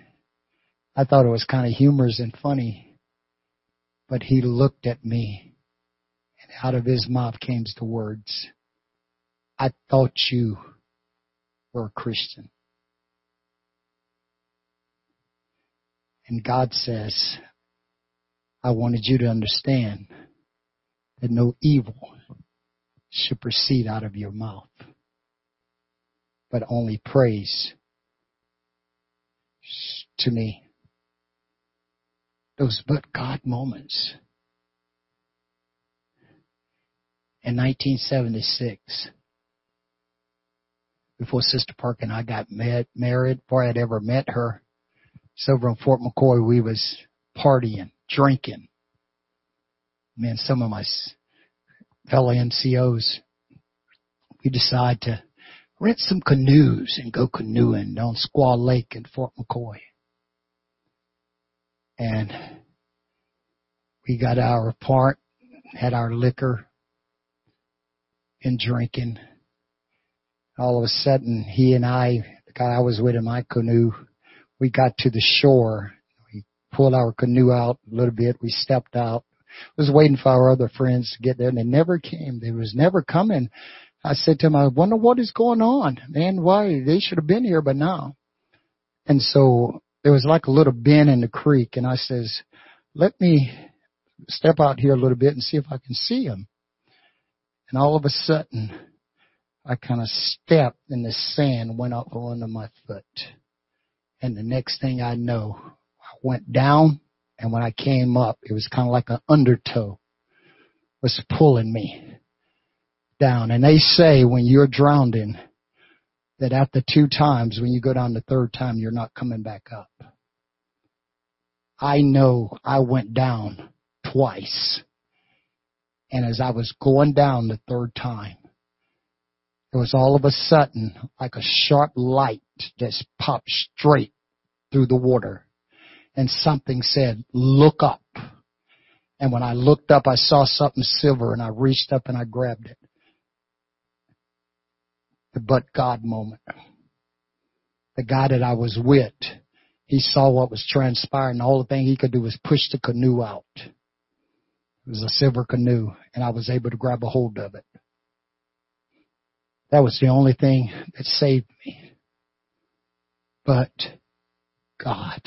I thought it was kind of humorous and funny. But he looked at me and out of his mouth came the words, I thought you were a Christian. And God says, I wanted you to understand that no evil should proceed out of your mouth, but only praise to me. Those but God moments. In 1976, before Sister Park and I got met, married, before I'd ever met her, so over in Fort McCoy, we was partying, drinking. Man, some of my fellow NCOs, we decide to rent some canoes and go canoeing on Squaw Lake in Fort McCoy. And we got our part, had our liquor and drinking. All of a sudden, he and I, the guy I was with in my canoe, we got to the shore. We pulled our canoe out a little bit. We stepped out was waiting for our other friends to get there and they never came. They was never coming. I said to him, I wonder what is going on, man. Why they should have been here by now. And so there was like a little bend in the creek and I says, let me step out here a little bit and see if I can see him. And all of a sudden, I kind of stepped and the sand went up under my foot. And the next thing I know, I went down and when I came up, it was kind of like an undertow was pulling me down. And they say when you're drowning, that after two times, when you go down the third time, you're not coming back up. I know I went down twice. And as I was going down the third time, it was all of a sudden like a sharp light just popped straight through the water and something said, look up. And when I looked up, I saw something silver and I reached up and I grabbed it. The but God moment. The guy that I was with, he saw what was transpiring. The thing he could do was push the canoe out. It was a silver canoe and I was able to grab a hold of it. That was the only thing that saved me. But God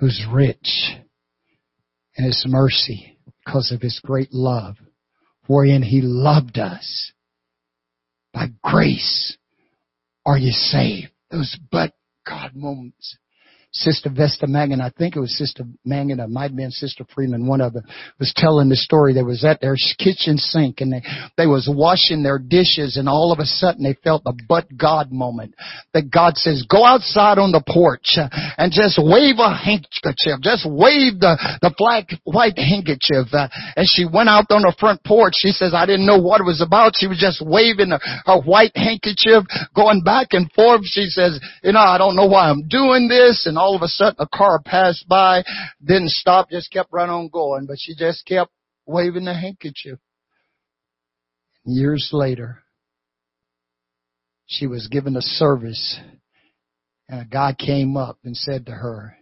who's rich in his mercy because of his great love, wherein he loved us. By grace are you saved. Those but God moments. Sister Vesta Mangan, I think it was Sister Mangan, it might have been Sister Freeman, one of them, was telling the story. They was at their kitchen sink and they, they was washing their dishes and all of a sudden they felt the but God moment. That God says, go outside on the porch and just wave a handkerchief. Just wave the, the black, white handkerchief. And she went out on the front porch. She says, I didn't know what it was about. She was just waving her, her white handkerchief, going back and forth. She says, you know, I don't know why I'm doing this. And all of a sudden a car passed by, didn't stop, just kept right on going, but she just kept waving the handkerchief. Years later, she was given a service and a guy came up and said to her,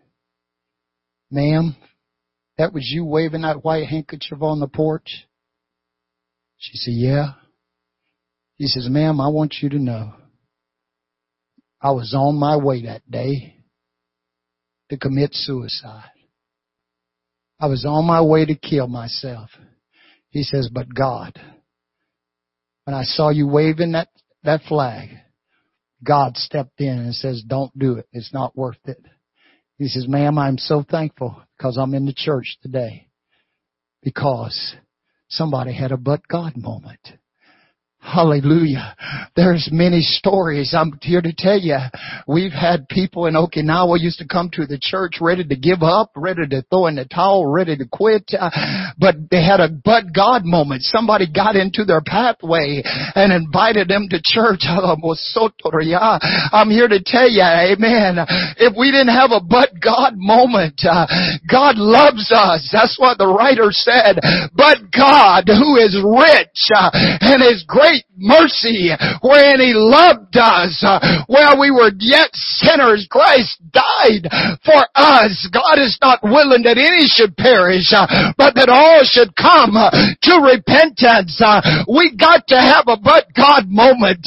ma'am, that was you waving that white handkerchief on the porch? She said, yeah. He says, ma'am, I want you to know I was on my way that day to commit suicide. I was on my way to kill myself. He says, but God, when I saw you waving that, that flag, God stepped in and says, don't do it. It's not worth it. He says, ma'am, I'm so thankful because I'm in the church today because somebody had a but God moment. Hallelujah. There's many stories. I'm here to tell you. We've had people in Okinawa used to come to the church ready to give up, ready to throw in the towel, ready to quit. Uh, but they had a but God moment. Somebody got into their pathway and invited them to church. (laughs) I'm here to tell you, amen. If we didn't have a but God moment, uh, God loves us. That's what the writer said. But God, who is rich uh, and is great great mercy wherein He loved us. Uh, While we were yet sinners, Christ died for us. God is not willing that any should perish, uh, but that all should come uh, to repentance. We got to have a but God moment.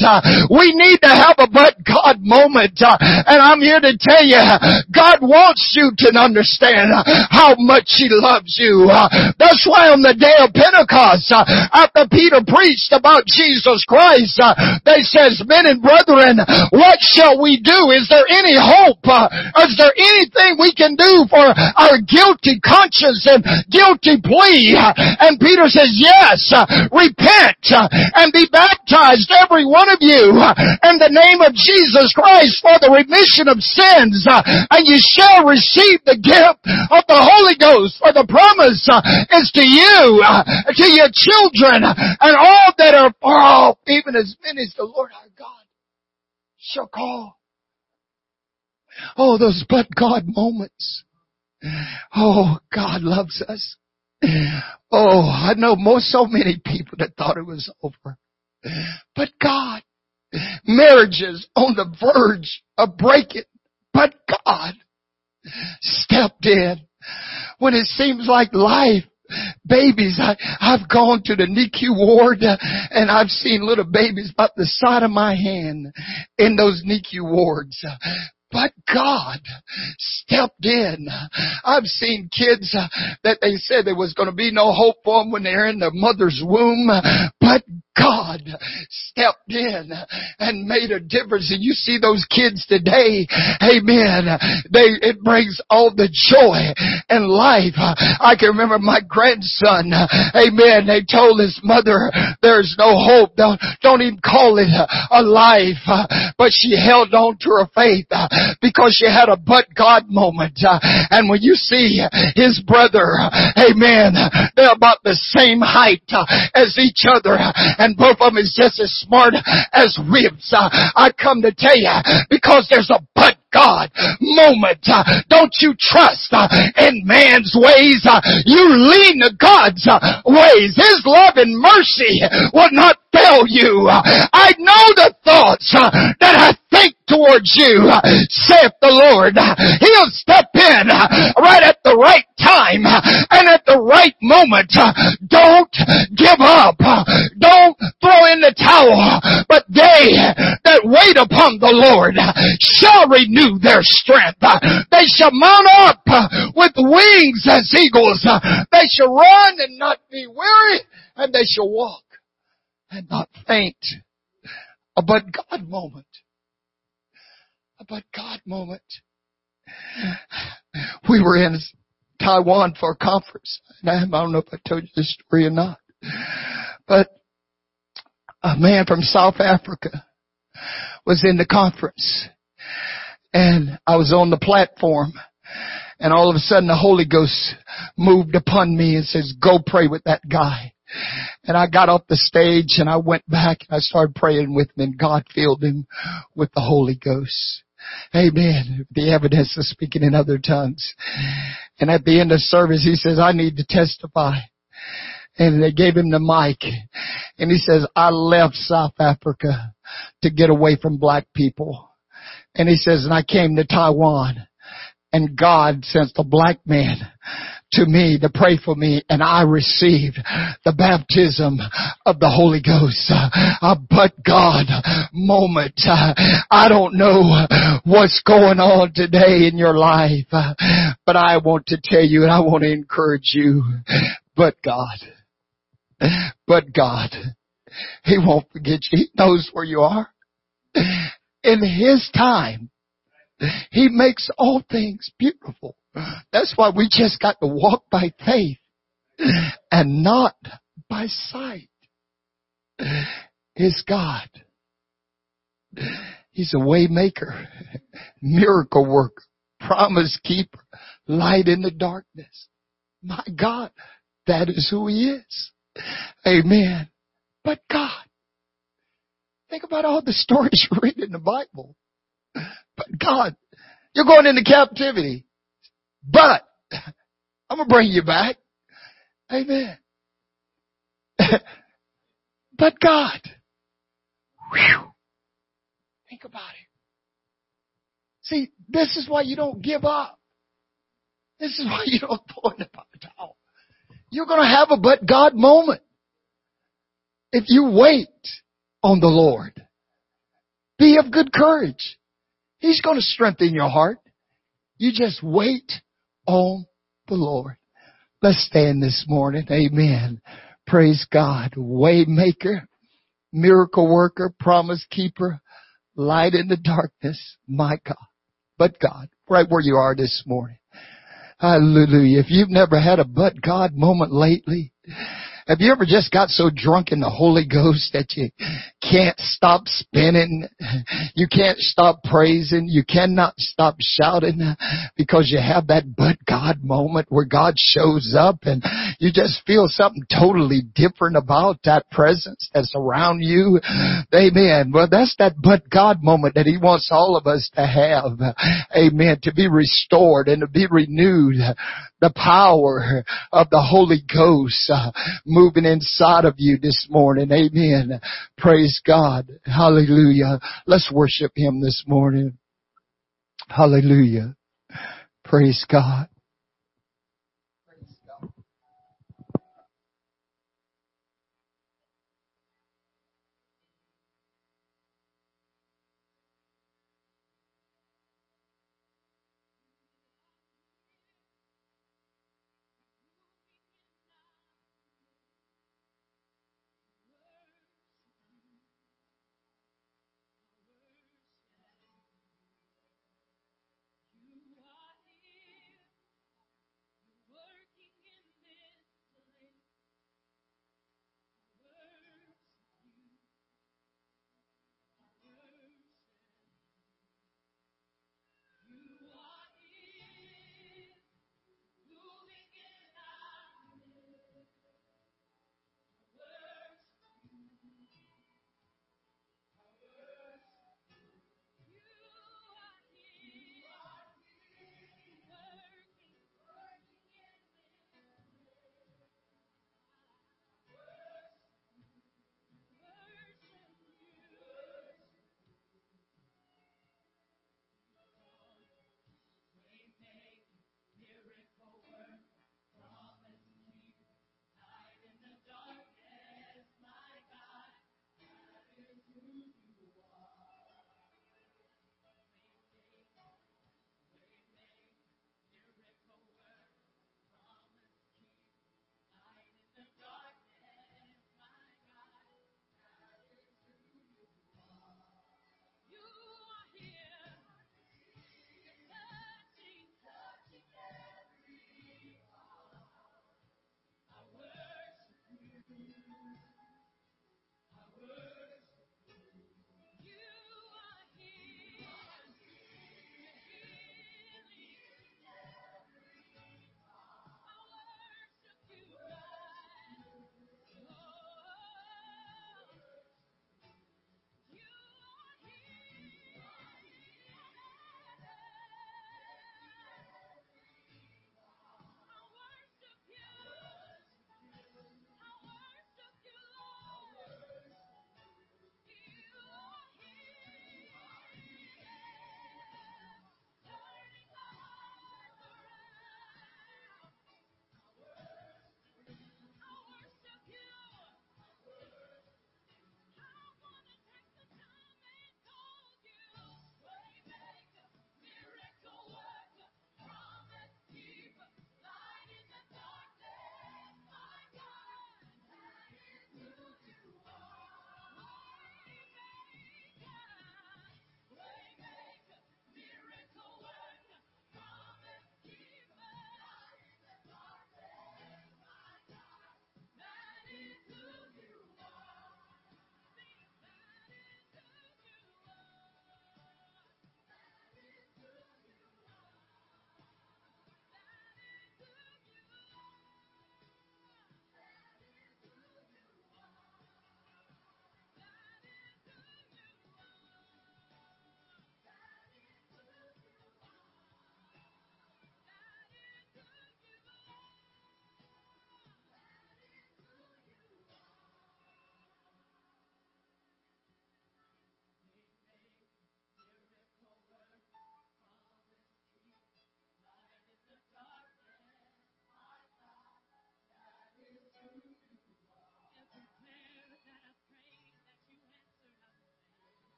We need to have a but God moment. And I'm here to tell you, God wants you to understand how much He loves you. That's why on the day of Pentecost, after Peter preached about Jesus, Jesus Christ. Uh, they says, men and brethren, what shall we do? Is there any hope? Uh, is there anything we can do for our guilty conscience and guilty plea? And Peter says, yes, uh, repent uh, and be baptized, every one of you, uh, in the name of Jesus Christ for the remission of sins, uh, and you shall receive the gift of the Holy Ghost, for the promise is to you, to your children, and all that are even as many as the Lord our God shall call. Oh, those but God moments. Oh, God loves us. Oh, I know most so many people that thought it was over. But God, marriages on the verge of breaking, but God stepped in when it seems like life babies. I, I've gone to the NICU ward uh, and I've seen little babies about the side of my hand in those NICU wards. But God stepped in. I've seen kids uh, that they said there was going to be no hope for them when they're in their mother's womb. But God stepped in and made a difference. And you see those kids today, amen, they, it brings all the joy and life. I can remember my grandson, amen, they told his mother, there's no hope. Don't, don't even call it a life. But she held on to her faith because she had a but God moment. And when you see his brother, amen, they're about the same height as each other and both of them is just as smart as ribs. Uh, I come to tell you because there's a but God moment. Uh, don't you trust uh, in man's ways. Uh, you lean to God's uh, ways. His love and mercy will not fail you. I know the thoughts uh, that I think towards you, saith the Lord. He'll step in right at the right time and at the right moment. Don't give up. Don't throw in the towel. But they that wait upon the Lord shall renew their strength. They shall mount up with wings as eagles. They shall run and not be weary and they shall walk and not faint. But God moment. But God moment. We were in Taiwan for a conference. I don't know if I told you this story or not. But a man from South Africa was in the conference and I was on the platform and all of a sudden the Holy Ghost moved upon me and says, go pray with that guy. And I got off the stage and I went back and I started praying with him and God filled him with the Holy Ghost. Amen. The evidence of speaking in other tongues. And at the end of service, he says, I need to testify. And they gave him the mic. And he says, I left South Africa to get away from black people. And he says, and I came to Taiwan and God sent the black man to me to pray for me and I received the baptism of the Holy Ghost. Uh, but God moment. Uh, I don't know what's going on today in your life, uh, but I want to tell you and I want to encourage you, but God, but God, He won't forget you. He knows where you are. In His time, He makes all things beautiful. That's why we just got to walk by faith and not by sight. Is God. He's a way maker, miracle worker, promise keeper, light in the darkness. My God, that is who He is. Amen. But God, think about all the stories (laughs) you read in the Bible. But God, you're going into captivity. But (laughs) I'm gonna bring you back. Amen. (laughs) but God. Whew, think about it. See, this is why you don't give up. This is why you don't throw in the towel. You're gonna have a but God moment. If you wait on the Lord, be of good courage. He's to strengthen your heart. You just wait on the Lord. Let's stand this morning. Amen. Praise God. Waymaker, miracle worker, promise keeper, light in the darkness. My God. But God, right where you are this morning. Hallelujah. If you've never had a but God moment lately, have you ever just got so drunk in the Holy Ghost that you can't stop spinning? You can't stop praising. You cannot stop shouting because you have that but God moment where God shows up and you just feel something totally different about that presence that's around you. Amen. Well, that's that but God moment that He wants all of us to have. Amen. To be restored and to be renewed. The power of the Holy Ghost uh, moving inside of you this morning. Amen. Praise God. Hallelujah. Let's worship Him this morning. Hallelujah. Praise God.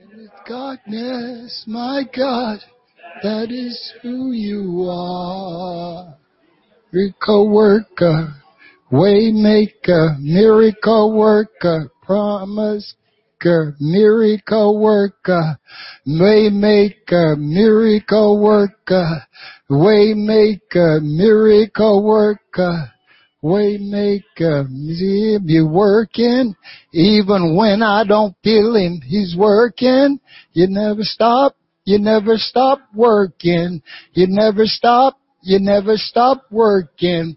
In darkness, my God, that is who you are. Miracle worker, way maker, miracle worker, promise worker, miracle worker, way maker, miracle worker, way maker, miracle worker. Waymaker, he be working even when I don't feel him. He's working. You never stop. You never stop working. You never stop. You never stop working.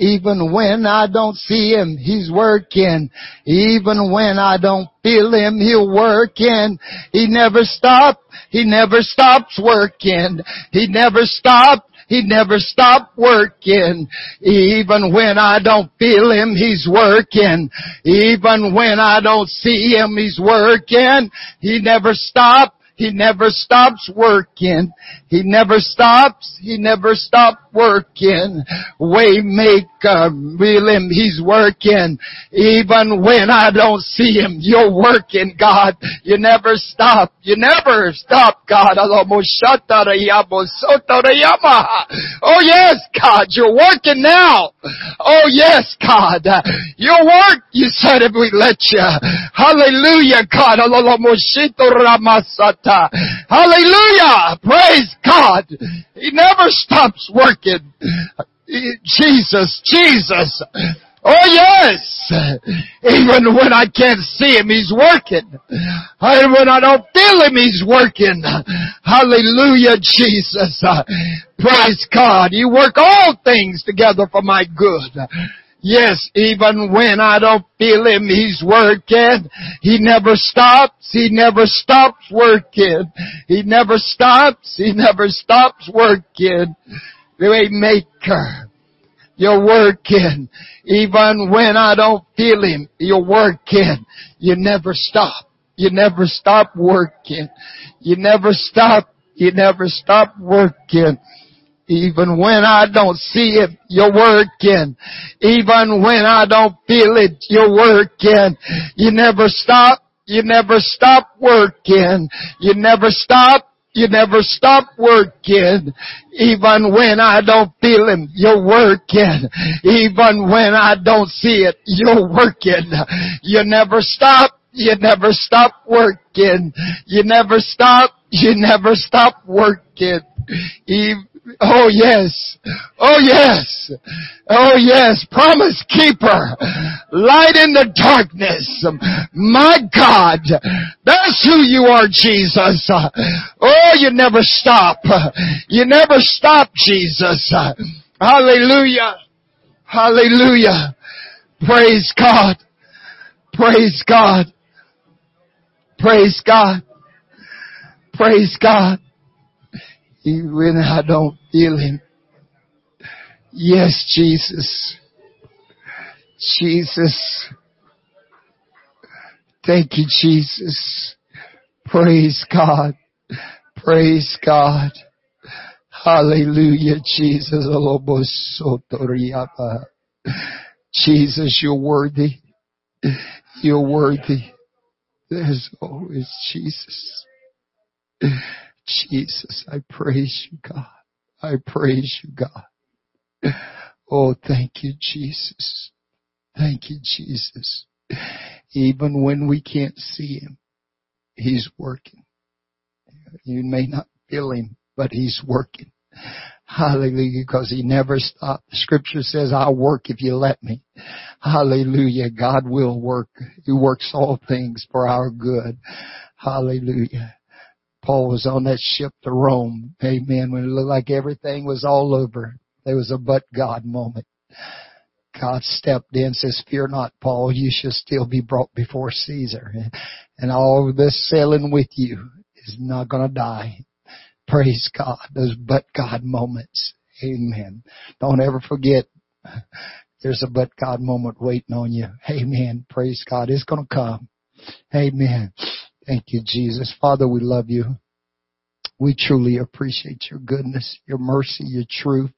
Even when I don't see him, he's working. Even when I don't feel him, he'll working. He never stops. He never stops working. He never stops. He never stopped working. Even when I don't feel Him, He's working. Even when I don't see Him, He's working. He never stopped. He never stops working. He never stops. He never stopped working. Waymaker, uh, William, He's working. Even when I don't see Him, You're working, God. You never stop. You never stop, God. Oh yes, God, You're working now. Oh yes, God. Your work, you said if we let You. Hallelujah, God. Hallelujah! Praise God! He never stops working. Jesus, Jesus. Oh yes! Even when I can't see Him, He's working. And when I don't feel Him, He's working. Hallelujah, Jesus. Praise God. You work all things together for my good. Yes, even when I don't feel Him, He's working. He never stops. He never stops working. He never stops. He never stops working. The maker. You're working. Even when I don't feel Him, you're working. You never stop. You never stop working. You never stop. You never stop working. Even when I don't see it, you're working. Even when I don't feel it, you're working. You never stop. You never stop working. You never stop. You never stop working. Even when I don't feel Him, you're working. Even when I don't see it, you're working. You never stop. You never stop working. You never stop. You never stop working. Even Oh yes. Oh yes. Oh yes. Promise keeper. Light in the darkness. My God. That's who you are, Jesus. Oh, you never stop. You never stop, Jesus. Hallelujah. Hallelujah. Praise God. Praise God. Praise God. Praise God even I don't feel Him. Yes, Jesus. Jesus. Thank you, Jesus. Praise God. Praise God. Hallelujah, Jesus. Jesus, you're worthy. You're worthy. There's always Jesus. Jesus, I praise you, God. I praise you, God. Oh, thank you, Jesus. Thank you, Jesus. Even when we can't see him, he's working. You may not feel him, but he's working. Hallelujah, because he never stopped. Scripture says, I'll work if you let me. Hallelujah. God will work. He works all things for our good. Hallelujah. Paul was on that ship to Rome. Amen. When it looked like everything was all over, there was a but God moment. God stepped in and says, fear not, Paul, you shall still be brought before Caesar. And all this sailing with you is not going to die. Praise God. Those but God moments. Amen. Don't ever forget there's a but God moment waiting on you. Amen. Praise God. It's going to come. Amen. Thank you, Jesus. Father, we love you. We truly appreciate your goodness, your mercy, your truth.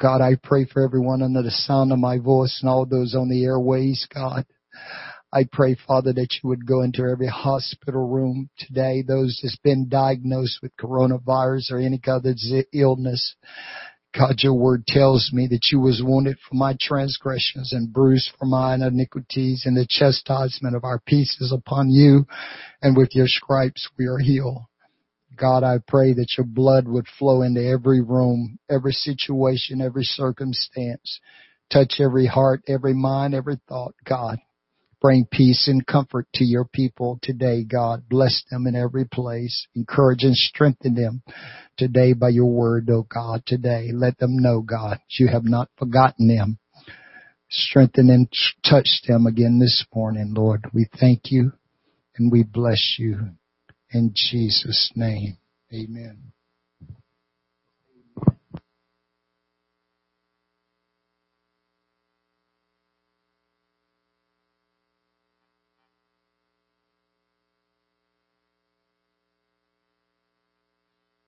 God, I pray for everyone under the sound of my voice and all those on the airways, God. I pray, Father, that you would go into every hospital room today, those that's been diagnosed with coronavirus or any other illness. God, your word tells me that you was wounded for my transgressions and bruised for mine iniquities and the chastisement of our peace is upon you and with your stripes we are healed. God, I pray that your blood would flow into every room, every situation, every circumstance. Touch every heart, every mind, every thought, God. Bring peace and comfort to your people today, God. Bless them in every place. Encourage and strengthen them today by your word, oh God, today. Let them know, God, you have not forgotten them. Strengthen and touch them again this morning, Lord. We thank you and we bless you in Jesus' name. Amen.